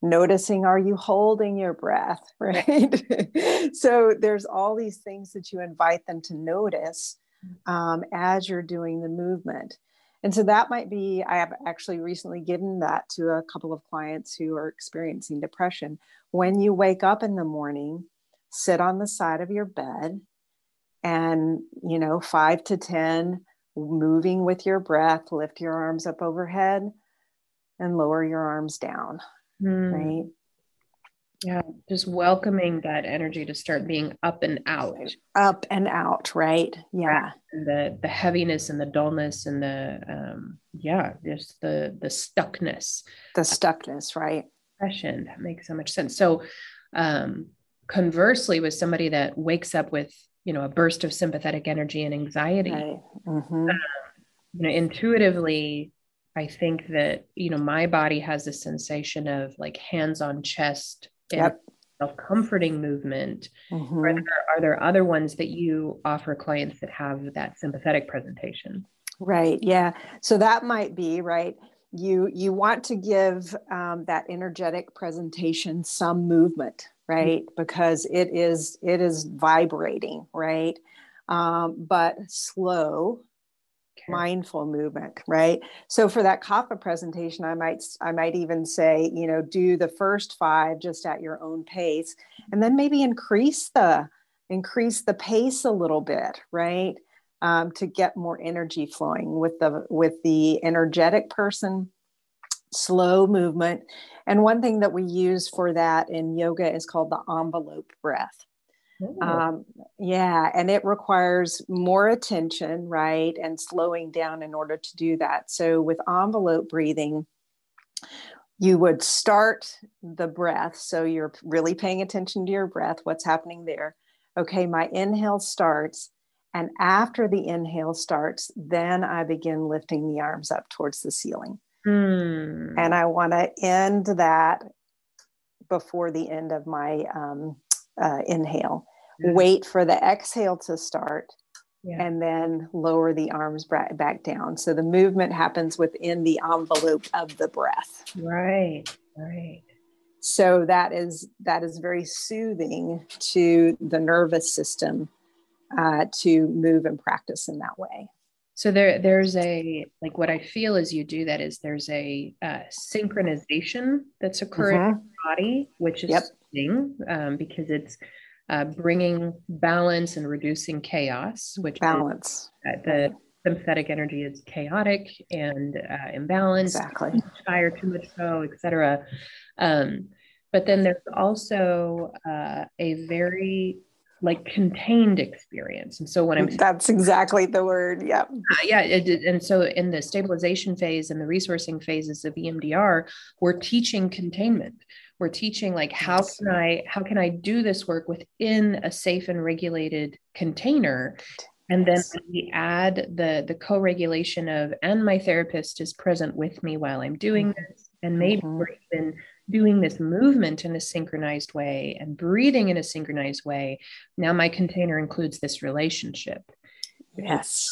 Noticing, are you holding your breath, right? so there's all these things that you invite them to notice hmm. um, as you're doing the movement. And so that might be, I have actually recently given that to a couple of clients who are experiencing depression. When you wake up in the morning, sit on the side of your bed and you know five to ten moving with your breath lift your arms up overhead and lower your arms down mm. right? Yeah just welcoming that energy to start being up and out. Up and out right? Yeah. And the the heaviness and the dullness and the um yeah just the the stuckness. The stuckness right. Depression that makes so much sense. So um conversely with somebody that wakes up with you know a burst of sympathetic energy and anxiety right. mm-hmm. um, you know intuitively i think that you know my body has a sensation of like hands on chest yep. self-comforting movement mm-hmm. are, there, are there other ones that you offer clients that have that sympathetic presentation right yeah so that might be right you you want to give um, that energetic presentation some movement right mm-hmm. because it is it is vibrating right um, but slow okay. mindful movement right so for that kapha presentation i might i might even say you know do the first five just at your own pace and then maybe increase the increase the pace a little bit right um, to get more energy flowing with the with the energetic person slow movement. And one thing that we use for that in yoga is called the envelope breath. Um, yeah and it requires more attention right and slowing down in order to do that. So with envelope breathing you would start the breath. So you're really paying attention to your breath what's happening there. Okay my inhale starts and after the inhale starts, then I begin lifting the arms up towards the ceiling. Mm. And I want to end that before the end of my um, uh, inhale. Yeah. Wait for the exhale to start. Yeah. And then lower the arms back down. So the movement happens within the envelope of the breath. Right, right. So that is that is very soothing to the nervous system uh, to move and practice in that way. So there, there's a like what I feel as you do that is there's a uh, synchronization that's occurring mm-hmm. in the body, which is yep. thing um, because it's uh, bringing balance and reducing chaos, which balance. Is, uh, the sympathetic energy is chaotic and uh, imbalanced, exactly. Too much fire, too much so etc. Um, but then there's also uh, a very like contained experience. And so when I'm that's exactly the word. Yeah. Uh, yeah. It, and so in the stabilization phase and the resourcing phases of EMDR, we're teaching containment. We're teaching like how can I how can I do this work within a safe and regulated container. And then we add the the co-regulation of and my therapist is present with me while I'm doing mm-hmm. this. And maybe mm-hmm. we're even doing this movement in a synchronized way and breathing in a synchronized way. Now my container includes this relationship. Yes.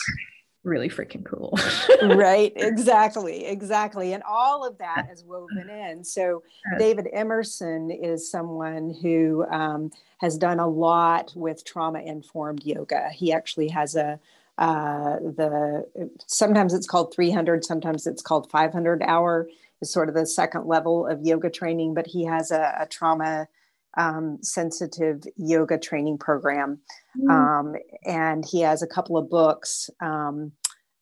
Really freaking cool. right. Exactly. Exactly. And all of that is woven in. So, David Emerson is someone who um, has done a lot with trauma informed yoga. He actually has a uh, the sometimes it's called 300 sometimes it's called 500 hour is sort of the second level of yoga training, but he has a, a trauma um, sensitive yoga training program. Mm. Um, and he has a couple of books um,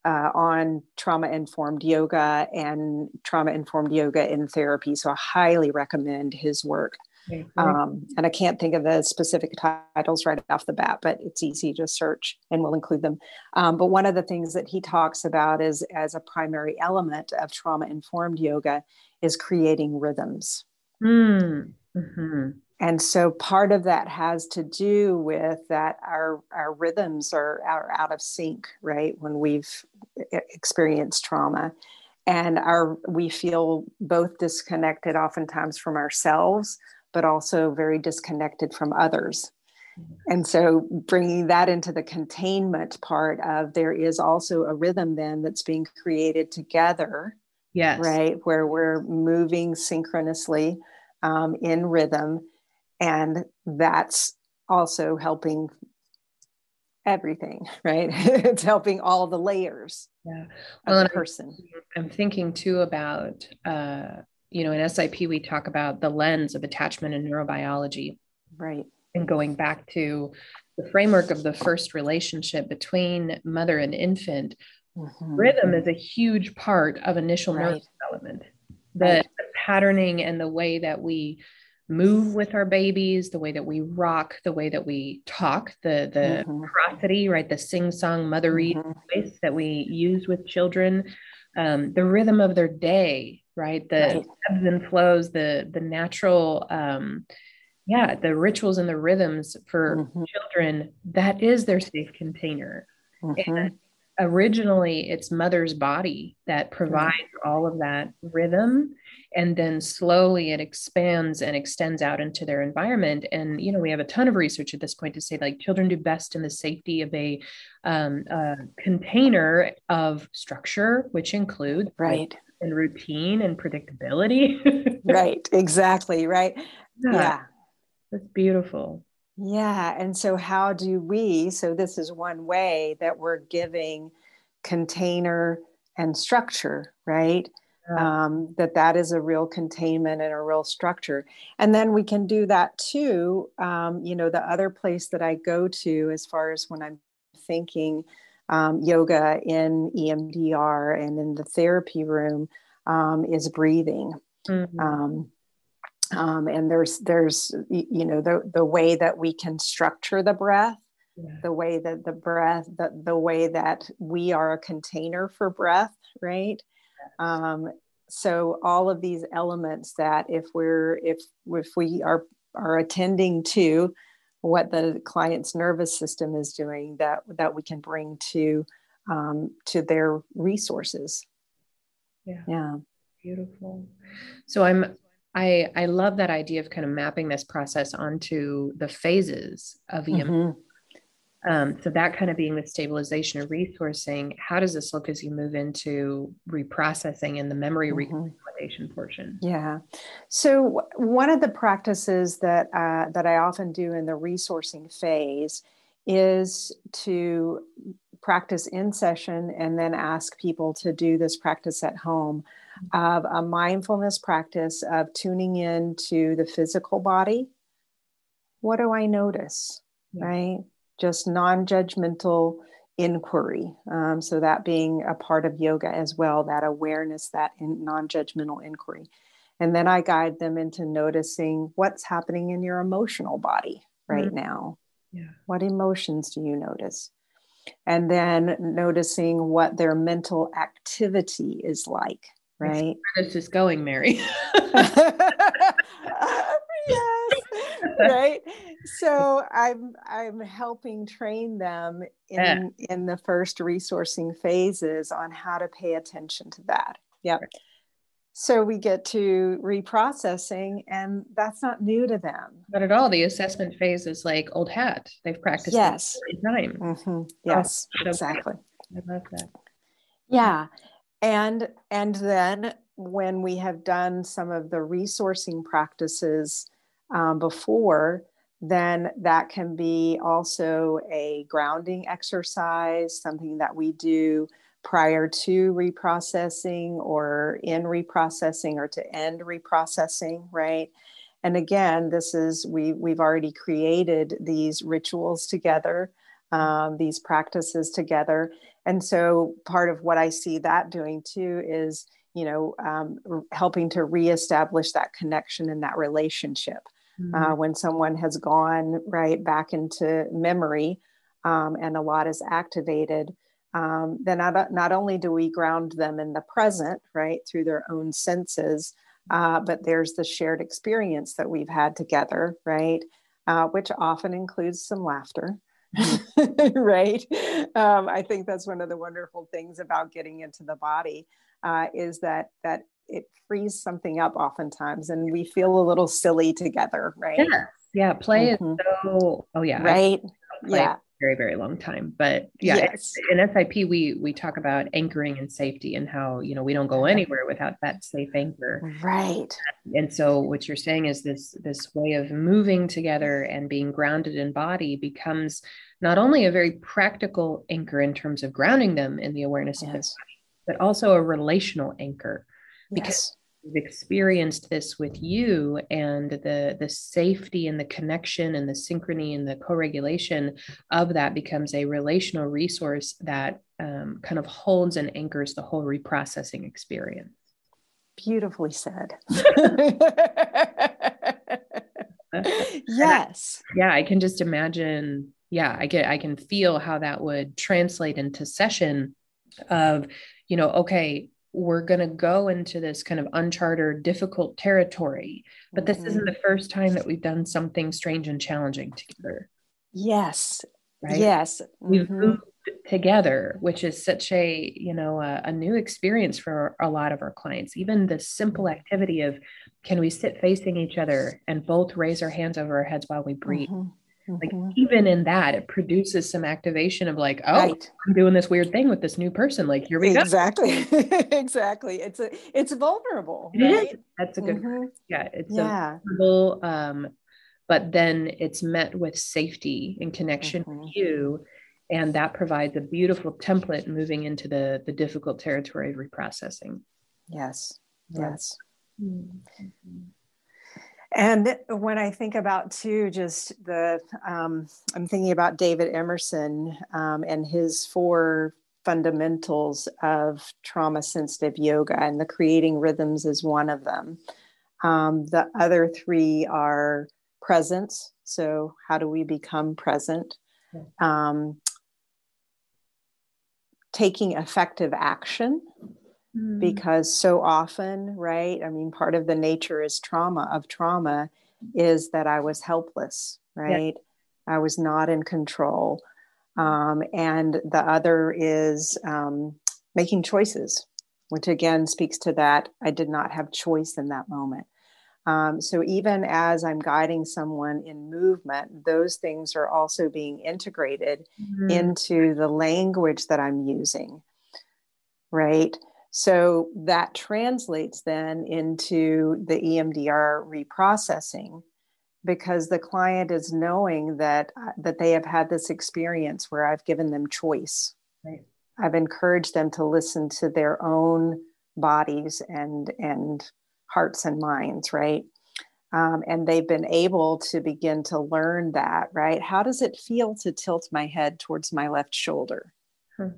uh, on trauma informed yoga and trauma informed yoga in therapy. So I highly recommend his work. Um, and I can't think of the specific titles right off the bat, but it's easy to search and we'll include them. Um, but one of the things that he talks about is as a primary element of trauma informed yoga is creating rhythms. Mm. Mm-hmm. And so part of that has to do with that our, our rhythms are, are out of sync, right? When we've experienced trauma and our we feel both disconnected oftentimes from ourselves but also very disconnected from others. And so bringing that into the containment part of there is also a rhythm then that's being created together. Yes. Right. Where we're moving synchronously um, in rhythm. And that's also helping everything, right? it's helping all the layers yeah. well, of person. I'm thinking too about uh, you know, in SIP, we talk about the lens of attachment and neurobiology. Right. And going back to the framework of the first relationship between mother and infant, mm-hmm. rhythm is a huge part of initial right. nerve development. The, right. the patterning and the way that we move with our babies, the way that we rock, the way that we talk, the the mm-hmm. prosody, right, the sing-song mothery mm-hmm. voice that we use with children, um, the rhythm of their day, right? The right. ebbs and flows, the the natural, um, yeah, the rituals and the rhythms for mm-hmm. children. That is their safe container. Mm-hmm. And originally, it's mother's body that provides mm-hmm. all of that rhythm, and then slowly it expands and extends out into their environment. And you know, we have a ton of research at this point to say like children do best in the safety of a, um, a container of structure, which includes right and routine and predictability. right, exactly, right. Yeah. yeah. That's beautiful. Yeah. And so, how do we? So, this is one way that we're giving container and structure, right? Yeah. Um, that that is a real containment and a real structure and then we can do that too um, you know the other place that i go to as far as when i'm thinking um, yoga in emdr and in the therapy room um, is breathing mm-hmm. Um, um, and there's there's you know the the way that we can structure the breath yeah. the way that the breath the, the way that we are a container for breath right um, so all of these elements that if we're if if we are are attending to what the client's nervous system is doing that that we can bring to um, to their resources yeah yeah beautiful so i'm I, I love that idea of kind of mapping this process onto the phases of EM. Mm-hmm. Um, so that kind of being the stabilization or resourcing, how does this look as you move into reprocessing and the memory mm-hmm. portion? Yeah. So one of the practices that uh, that I often do in the resourcing phase is to practice in session and then ask people to do this practice at home of a mindfulness practice of tuning in to the physical body. What do I notice? Right? Just non judgmental inquiry. Um, so, that being a part of yoga as well, that awareness, that in non judgmental inquiry. And then I guide them into noticing what's happening in your emotional body right mm-hmm. now. Yeah. What emotions do you notice? And then noticing what their mental activity is like right where this is going mary yes right so i'm i'm helping train them in yeah. in the first resourcing phases on how to pay attention to that. Yep. So we get to reprocessing and that's not new to them. Not at all. The assessment phase is like old hat. They've practiced yes. time. Mm-hmm. yes oh, exactly. I love that. Yeah. And and then when we have done some of the resourcing practices um, before then that can be also a grounding exercise something that we do prior to reprocessing or in reprocessing or to end reprocessing right and again this is we we've already created these rituals together um, these practices together and so part of what I see that doing too is, you know, um, helping to reestablish that connection and that relationship. Mm-hmm. Uh, when someone has gone right back into memory um, and a lot is activated, um, then not, not only do we ground them in the present, right, through their own senses, uh, but there's the shared experience that we've had together, right, uh, which often includes some laughter. right? Um, I think that's one of the wonderful things about getting into the body uh, is that that it frees something up oftentimes, and we feel a little silly together, right? Yeah, yeah. Play mm-hmm. is so. Oh yeah, right. Yeah, very very long time but yeah yes. in sip we we talk about anchoring and safety and how you know we don't go anywhere without that safe anchor right and so what you're saying is this this way of moving together and being grounded in body becomes not only a very practical anchor in terms of grounding them in the awareness yes. of this but also a relational anchor because yes. we've experienced this with you and the the safety and the connection and the synchrony and the co-regulation of that becomes a relational resource that um, kind of holds and anchors the whole reprocessing experience. Beautifully said. Yes. Yeah i can just imagine yeah i get i can feel how that would translate into session of you know okay we're going to go into this kind of uncharted, difficult territory. But this mm-hmm. isn't the first time that we've done something strange and challenging together. Yes. Right? Yes. We've mm-hmm. moved together, which is such a, you know, a, a, new experience for a lot of our clients. Even the simple activity of can we sit facing each other and both raise our hands over our heads while we breathe? Mm-hmm. Like mm-hmm. even in that it produces some activation of like oh right. i'm doing this weird thing with this new person like here we exactly. go exactly exactly it's a it's vulnerable it right? Is. that's a good mm-hmm. yeah it's yeah. vulnerable um but then it's met with safety and connection mm-hmm. with you and that provides a beautiful template moving into the the difficult territory of reprocessing yes yes mm-hmm. And when I think about too, just the, um, I'm thinking about David Emerson um, and his four fundamentals of trauma sensitive yoga, and the creating rhythms is one of them. Um, the other three are presence. So, how do we become present? Um, taking effective action mm. because so often, right? I mean, part of the nature is trauma of trauma is that I was helpless, right? Yeah. I was not in control. Um, and the other is um, making choices, which again speaks to that I did not have choice in that moment. Um, so even as I'm guiding someone in movement, those things are also being integrated mm-hmm. into the language that I'm using, right? So that translates then into the EMDR reprocessing because the client is knowing that uh, that they have had this experience where I've given them choice. Right. I've encouraged them to listen to their own bodies and and hearts and minds, right? Um, and they've been able to begin to learn that, right? How does it feel to tilt my head towards my left shoulder? Hmm.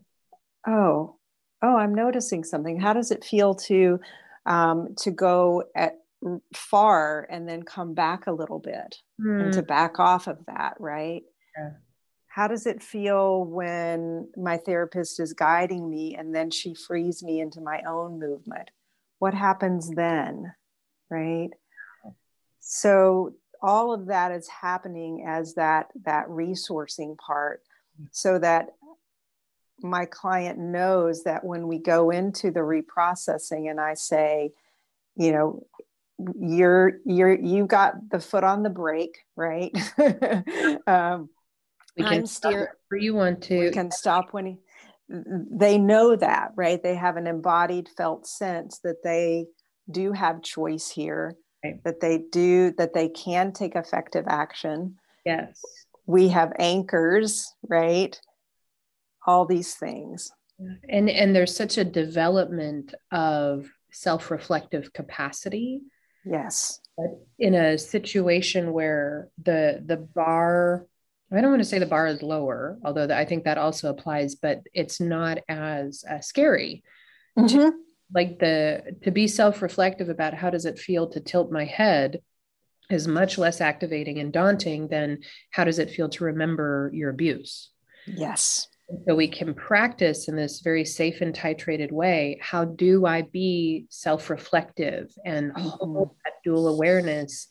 Oh, oh i'm noticing something how does it feel to um, to go at far and then come back a little bit mm. and to hmm. back off of that right yeah. how does it feel when my therapist is guiding me and then she frees me into my own movement what happens then right so all of that is happening as that that resourcing part hmm. so that my client knows that when we go into the reprocessing and I say, you know, you're you're you got the foot on the brake, right? um, we can I'm steer where you want to. We can stop when he, they know that, right? They have an embodied felt sense that they do have choice here, right. that they do that they can take effective action. Yes. We have anchors, right? All these things. And and there's such a development of self-reflective capacity. Yes. In a situation where the the bar i don't want to say the bar is lower although i think that also applies but it's not as uh, scary mm-hmm. to, like the to be self-reflective about how does it feel to tilt my head is much less activating and daunting than how does it feel to remember your abuse. Yes so we can practice in this very safe and titrated way. How do I be self reflective and mm-hmm. hold that dual awareness?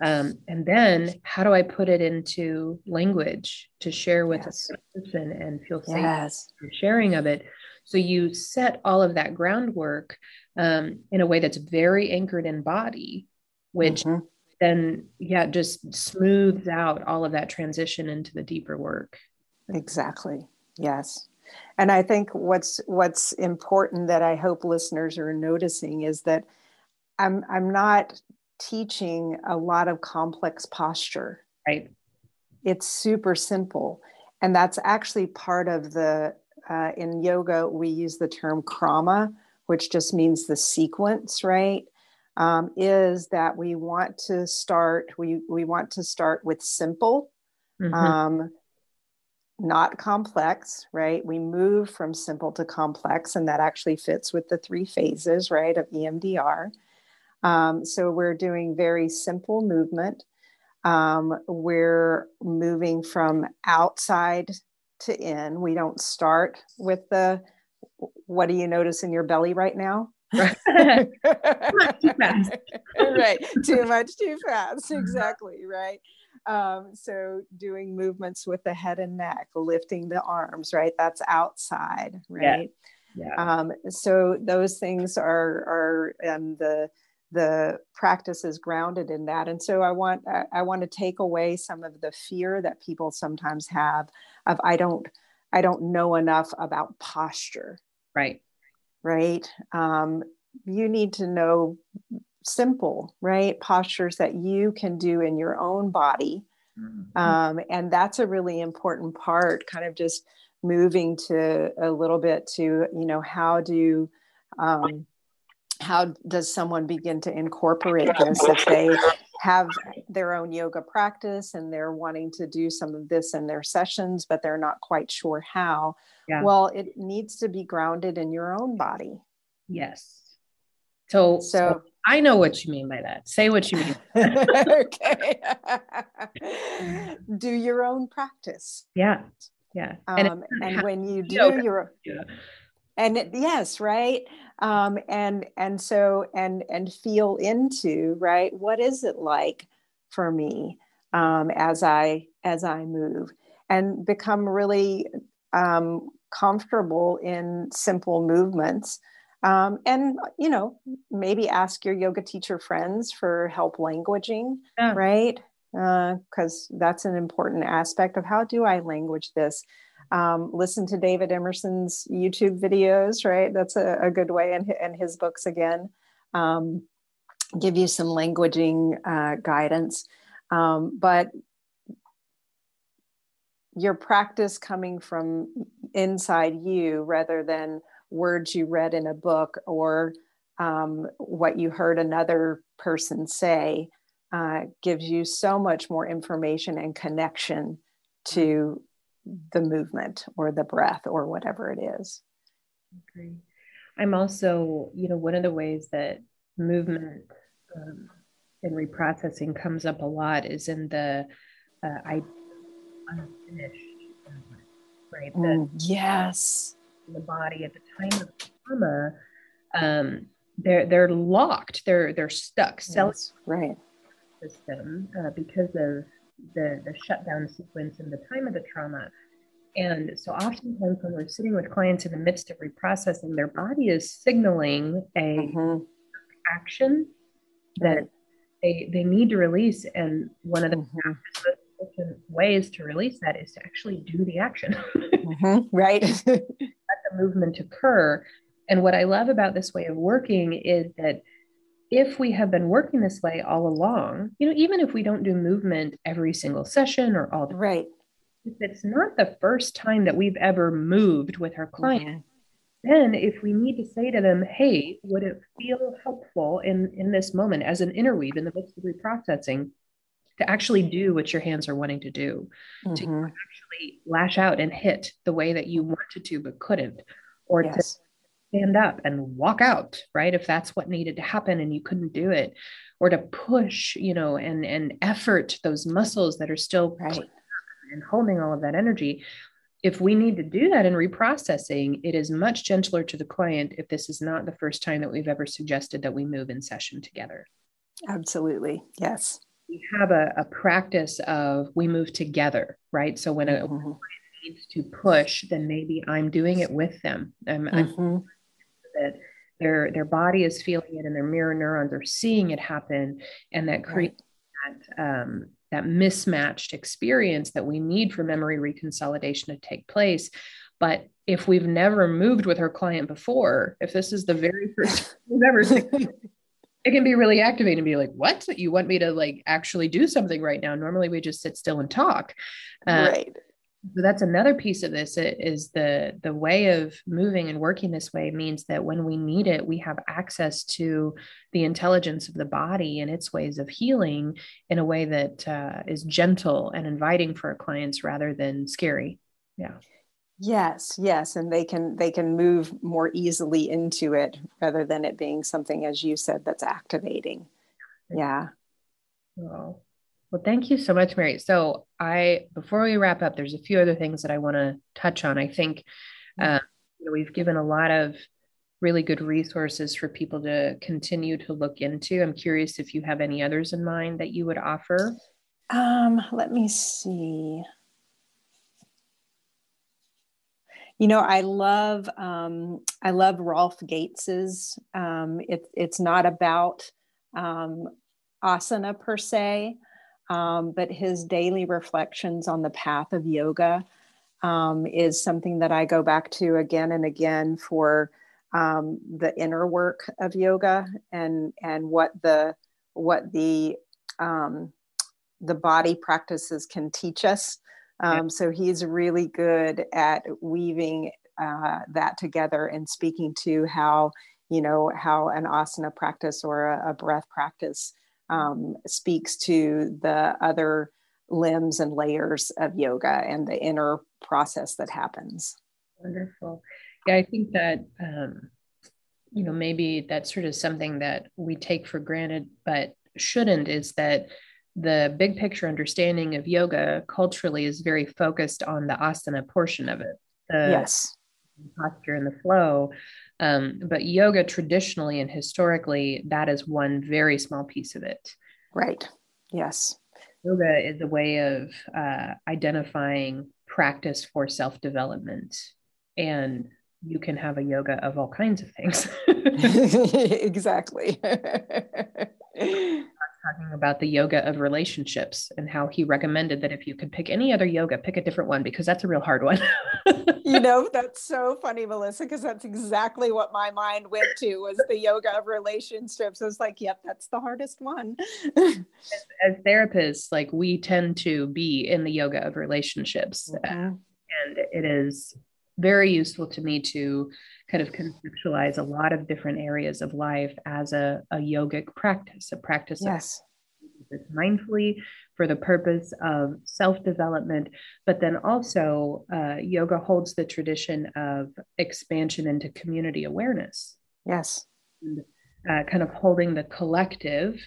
Um, and then how do I put it into language to share with yes. a person and feel safe yes. sharing of it? So you set all of that groundwork um, in a way that's very anchored in body, which mm-hmm. then, yeah, just smooths out all of that transition into the deeper work. Exactly. Yes. And I think what's what's important that I hope listeners are noticing is that I'm I'm not teaching a lot of complex posture. Right. It's super simple. And that's actually part of the uh, in yoga we use the term krama, which just means the sequence, right? Um, is that we want to start we we want to start with simple mm-hmm. um, not complex, right? We move from simple to complex, and that actually fits with the three phases, right, of EMDR. Um, so we're doing very simple movement. Um, we're moving from outside to in. We don't start with the what do you notice in your belly right now? right. too right. Too much, too fast. Exactly. Right. Um, so doing movements with the head and neck, lifting the arms, right? That's outside, right? Yeah. yeah. Um, so those things are are um, the the practice is grounded in that and so i want i want to take away some of the fear that people sometimes have of i don't i don't know enough about posture right right um, you need to know simple right postures that you can do in your own body mm-hmm. um, and that's a really important part kind of just moving to a little bit to you know how do um, how does someone begin to incorporate this if they have their own yoga practice and they're wanting to do some of this in their sessions but they're not quite sure how yeah. well it needs to be grounded in your own body yes so, so, so I know what you mean by that. Say what you mean. okay. do your own practice. Yeah. Yeah. Um, and, and when you do yoga. your yeah. and it, yes, right. Um, and and so and and feel into right. What is it like for me um, as I as I move and become really um, comfortable in simple movements um, and you know maybe ask your yoga teacher friends for help languaging yeah. right? Because uh, that's an important aspect of how do i language this? Um, listen to david emerson's youtube videos right? That's a, a good way and, and his books again. Um, give you some languaging uh, guidance. Um, but your practice coming from inside you rather than words you read in a book or um, what you heard another person say uh, gives you so much more information and connection to the movement or the breath or whatever it is. Okay. I'm also, you know, one of the ways that movement um, and reprocessing comes up a lot is in the uh, I unfinished, right? The, mm, yes the body at the time of trauma, um, they're they're locked. They're they're stuck. Yes, right. System uh, because of the the shutdown sequence and the time of the trauma. And so oftentimes when we're sitting with clients in the midst of reprocessing, their body is signaling a mm-hmm. action that they they need to release. And one of the mm-hmm. Ways to release that is to actually do the action. mm-hmm. Right. Let the movement occur. And what I love about this way of working is that if we have been working this way all along, you know, even if we don't do movement every single session or all the right, if it's not the first time that we've ever moved with our client, mm-hmm. then if we need to say to them, hey, would it feel helpful in in this moment as an interweave in the midst of reprocessing to actually do what your hands are wanting to do, mm-hmm. to actually lash out and hit the way that you wanted to but couldn't, or yes. to stand up and walk out, right? If that's what needed to happen and you couldn't do it, or to push, you know, and and effort those muscles that are still right. and holding all of that energy. If we need to do that in reprocessing, it is much gentler to the client if this is not the first time that we've ever suggested that we move in session together. Absolutely. Yes we have a, a practice of we move together, right? So when a mm-hmm. needs to push, then maybe I'm doing it with them. I'm, mm-hmm. that their their body is feeling it, and their mirror neurons are seeing it happen, and that creates right. that um, that mismatched experience that we need for memory reconsolidation to take place. But if we've never moved with our client before, if this is the very first we've ever it can be really activating to be like, what? You want me to like actually do something right now? Normally we just sit still and talk. Uh, right. So that's another piece of this is the the way of moving and working this way means that when we need it, we have access to the intelligence of the body and its ways of healing in a way that uh, is gentle and inviting for our clients rather than scary. Yeah. Yes, yes, and they can they can move more easily into it rather than it being something, as you said, that's activating. Yeah. Well, well, thank you so much, Mary. So, I before we wrap up, there's a few other things that I want to touch on. I think uh, you know, we've given a lot of really good resources for people to continue to look into. I'm curious if you have any others in mind that you would offer. Um, let me see. You know, I love um, I love Rolf Gates's. Um, it, it's not about um, asana per se, um, but his daily reflections on the path of yoga um, is something that I go back to again and again for um, the inner work of yoga and and what the what the um, the body practices can teach us. Yeah. Um, so he's really good at weaving uh, that together and speaking to how you know how an asana practice or a, a breath practice um, speaks to the other limbs and layers of yoga and the inner process that happens. Wonderful. Yeah, I think that, um, you know, maybe that's sort of something that we take for granted, but shouldn't, is that the big picture understanding of yoga culturally is very focused on the asana portion of it. The yes. Posture and the flow. Um, but yoga traditionally and historically, that is one very small piece of it. Right. Yes. Yoga is a way of uh, identifying practice for self development. And you can have a yoga of all kinds of things. exactly. talking about the yoga of relationships and how he recommended that if you could pick any other yoga, pick a different one because that's a real hard one. you know, that's so funny, Melissa, because that's exactly what my mind went to was the yoga of relationships. I was like, yep, that's the hardest one. as, as, therapists, like we tend to be in the yoga of relationships. Mm-hmm. and it is very useful to me to kind of conceptualize a lot of different areas of life as a, a yogic practice, a practice yes. of mindfully for the purpose of self development. But then also, uh, yoga holds the tradition of expansion into community awareness. Yes. And, uh, kind of holding the collective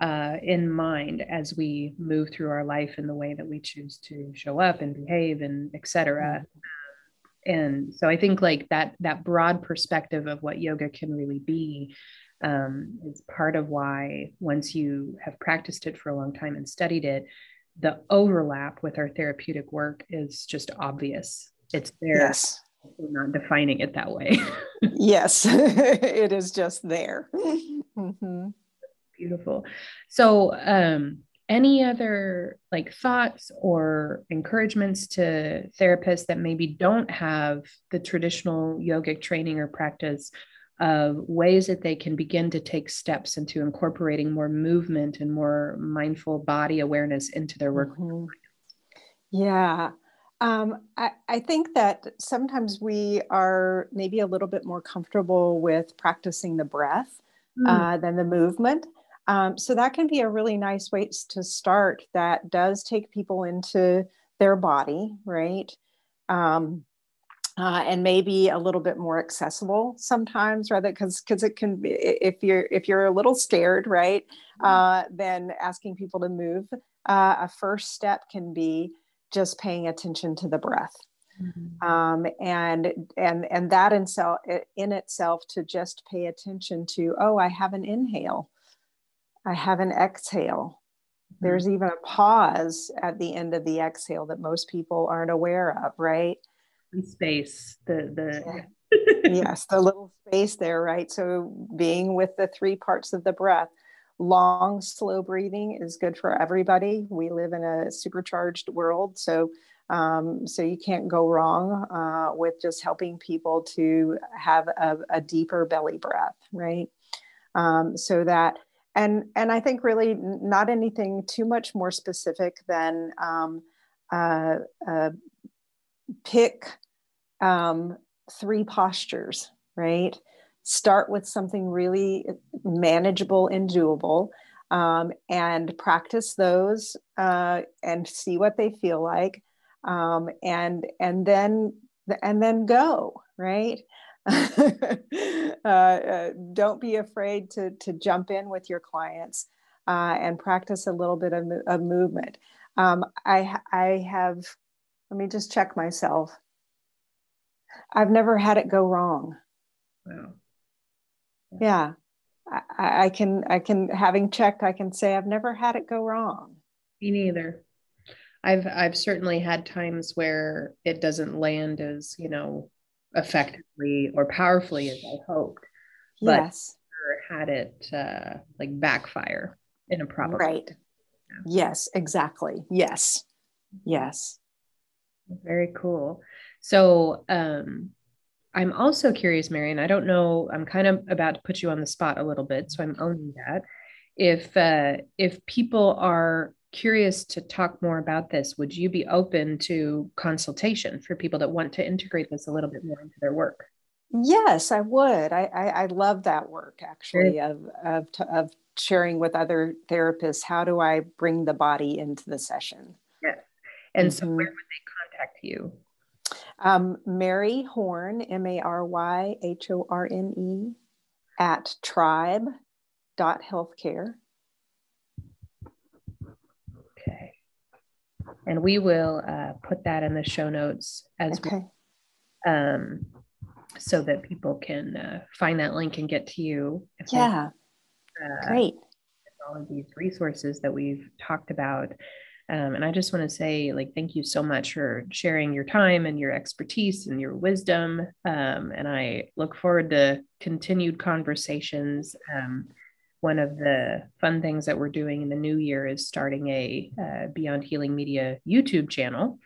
uh, in mind as we move through our life in the way that we choose to show up and behave and etc. Mm-hmm and so i think like that that broad perspective of what yoga can really be um, is part of why once you have practiced it for a long time and studied it the overlap with our therapeutic work is just obvious. It's there. Yes. We're not defining it that way. Yes. It is just there. Mm-hmm. beautiful. So um any other like thoughts or encouragements to therapists that maybe don't have the traditional yogic training or practice of ways that they can begin to take steps into incorporating more movement and more mindful body awareness into their work mm-hmm. yeah um, I, I, think that sometimes we are maybe a little bit more comfortable with practicing the breath mm. uh, than the movement um, so that can be a really nice way to start that does take people into their body, right? Um, uh, and maybe a little bit more accessible sometimes rather because because it can be if you're if you're a little scared right mm-hmm. uh, then asking people to move uh, a first step can be just paying attention to the breath mm-hmm. um, and and and that in, self, in itself to just pay attention to oh i have an inhale I have an exhale. Mm-hmm. There's even a pause at the end of the exhale that most people aren't aware of, right? Space, the the yes, the little space there, right? So being with the three parts of the breath, long, slow breathing is good for everybody. We live in a supercharged world, so um, so you can't go wrong uh, with just helping people to have a, a deeper belly breath, right? Um, so that and and I think really not anything too much more specific than um, uh, uh, pick um, three postures, right? Start with something really manageable and doable, um, and practice those uh, and see what they feel like, um, and and then and then go right. uh, uh, don't be afraid to, to jump in with your clients uh, and practice a little bit of, of movement. Um, I, I have, let me just check myself. I've never had it go wrong. Wow. Yeah. I, I can, I can, having checked, I can say I've never had it go wrong. Me neither. I've, I've certainly had times where it doesn't land as, you know, effectively or powerfully as I hoped. But yes. had it uh, like backfire in a proper right. Yeah. Yes, exactly. Yes. Yes. Very cool. So, um, I'm also curious, Marion. I don't know. I'm kind of about to put you on the spot a little bit, so I'm owning that. If uh, if people are curious to talk more about this, would you be open to consultation for people that want to integrate this a little bit more into their work? Yes, I would. I I, I love that work actually of of of sharing with other therapists. How do I bring the body into the session? Yes. And mm-hmm. so, where would they contact you? Um, Mary Horne, M A R Y H O R N E, at tribe And we will uh, put that in the show notes as okay. well, um, so that people can uh, find that link and get to you. Yeah. They, uh, Great. All of these resources that we've talked about. Um, and I just want to say, like, thank you so much for sharing your time and your expertise and your wisdom. Um, and I look forward to continued conversations. Um, one of the fun things that we're doing in the new year is starting a uh, Beyond Healing Media YouTube channel.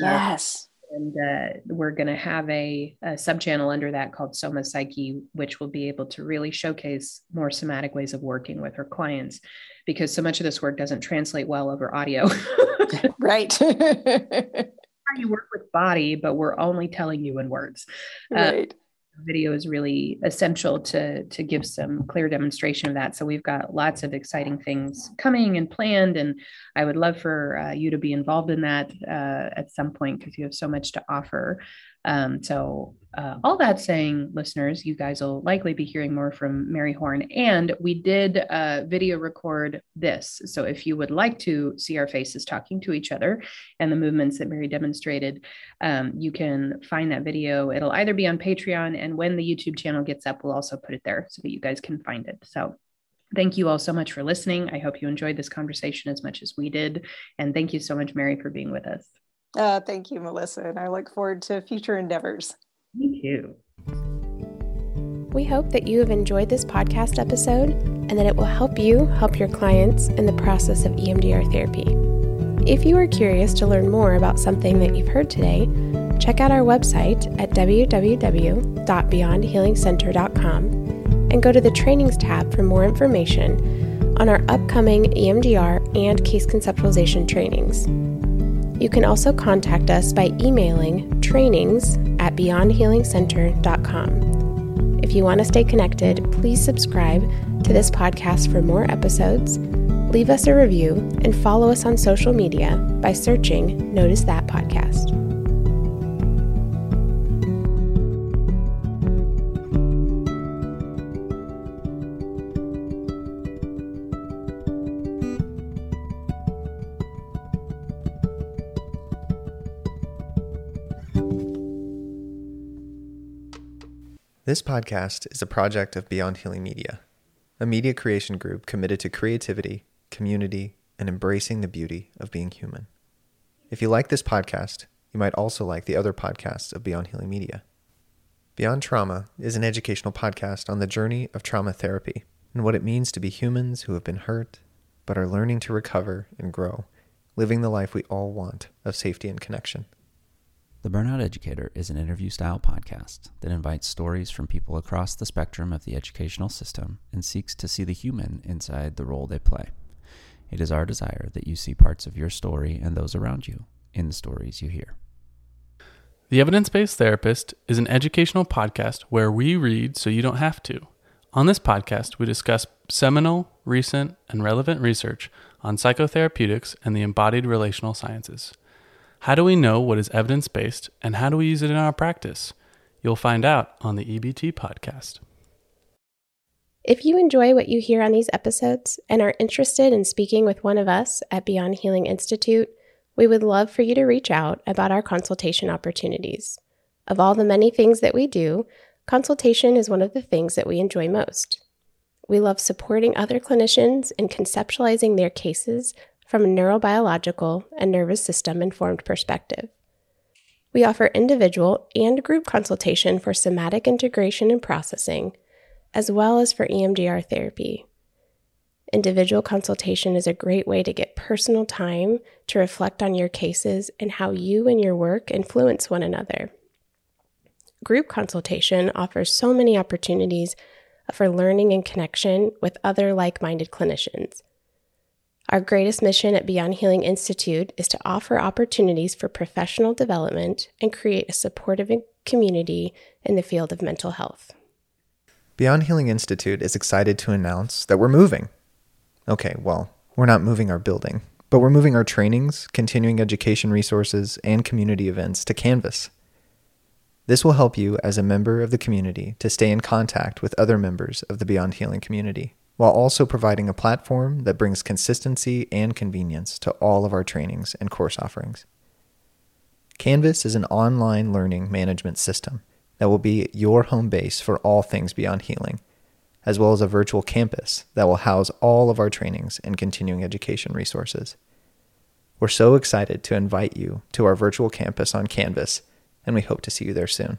Yes. Uh, and uh, we're going to have a, a sub channel under that called Soma Psyche, which will be able to really showcase more somatic ways of working with our clients because so much of this work doesn't translate well over audio. right. How you work with body, but we're only telling you in words. Uh, right. Video is really essential to to give some clear demonstration of that. So we've got lots of exciting things coming and planned and i would love for uh, you to be involved in that uh, at some point because you have so much to offer um, so, uh, all that saying, listeners, you guys will likely be hearing more from Mary Horne. And we did uh, video record this. So, if you would like to see our faces talking to each other and the movements that Mary demonstrated, um, you can find that video. It'll either be on Patreon, and when the YouTube channel gets up, we'll also put it there so that you guys can find it. So, Thank you all so much for listening. I hope you enjoyed this conversation as much as we did. And thank you so much, Mary, for being with us. Uh, thank you, Melissa. And I look forward to future endeavors. Me too. We hope that you have enjoyed this podcast episode and that it will help you help your clients in the process of EMDR therapy. If you are curious to learn more about something that you've heard today, check out our website at www.beyondhealingcenter.com and go to the trainings tab for more information on our upcoming EMDR and case conceptualization trainings. You can also contact us by emailing trainings at beyondhealingcenter.com. If you want to stay connected, please subscribe to this podcast for more episodes, leave us a review, and follow us on social media by searching Notice That Podcast. This podcast is a project of Beyond Healing Media, a media creation group committed to creativity, community, and embracing the beauty of being human. If you like this podcast, you might also like the other podcasts of Beyond Healing Media. Beyond Trauma is an educational podcast on the journey of trauma therapy and what it means to be humans who have been hurt but are learning to recover and grow, living the life we all want of safety and connection. The Burnout Educator is an interview style podcast that invites stories from people across the spectrum of the educational system and seeks to see the human inside the role they play. It is our desire that you see parts of your story and those around you in the stories you hear. The Evidence Based Therapist is an educational podcast where we read so you don't have to. On this podcast, we discuss seminal, recent, and relevant research on psychotherapeutics and the embodied relational sciences. How do we know what is evidence based and how do we use it in our practice? You'll find out on the EBT podcast. If you enjoy what you hear on these episodes and are interested in speaking with one of us at Beyond Healing Institute, we would love for you to reach out about our consultation opportunities. Of all the many things that we do, consultation is one of the things that we enjoy most. We love supporting other clinicians in conceptualizing their cases from a neurobiological and nervous system informed perspective. We offer individual and group consultation for somatic integration and processing, as well as for EMDR therapy. Individual consultation is a great way to get personal time to reflect on your cases and how you and your work influence one another. Group consultation offers so many opportunities for learning and connection with other like minded clinicians. Our greatest mission at Beyond Healing Institute is to offer opportunities for professional development and create a supportive community in the field of mental health. Beyond Healing Institute is excited to announce that we're moving. Okay, well, we're not moving our building, but we're moving our trainings, continuing education resources, and community events to Canvas. This will help you as a member of the community to stay in contact with other members of the Beyond Healing community, while also providing a platform that brings consistency and convenience to all of our trainings and course offerings. Canvas is an online learning management system that will be your home base for all things Beyond Healing, as well as a virtual campus that will house all of our trainings and continuing education resources. We're so excited to invite you to our virtual campus on Canvas and we hope to see you there soon.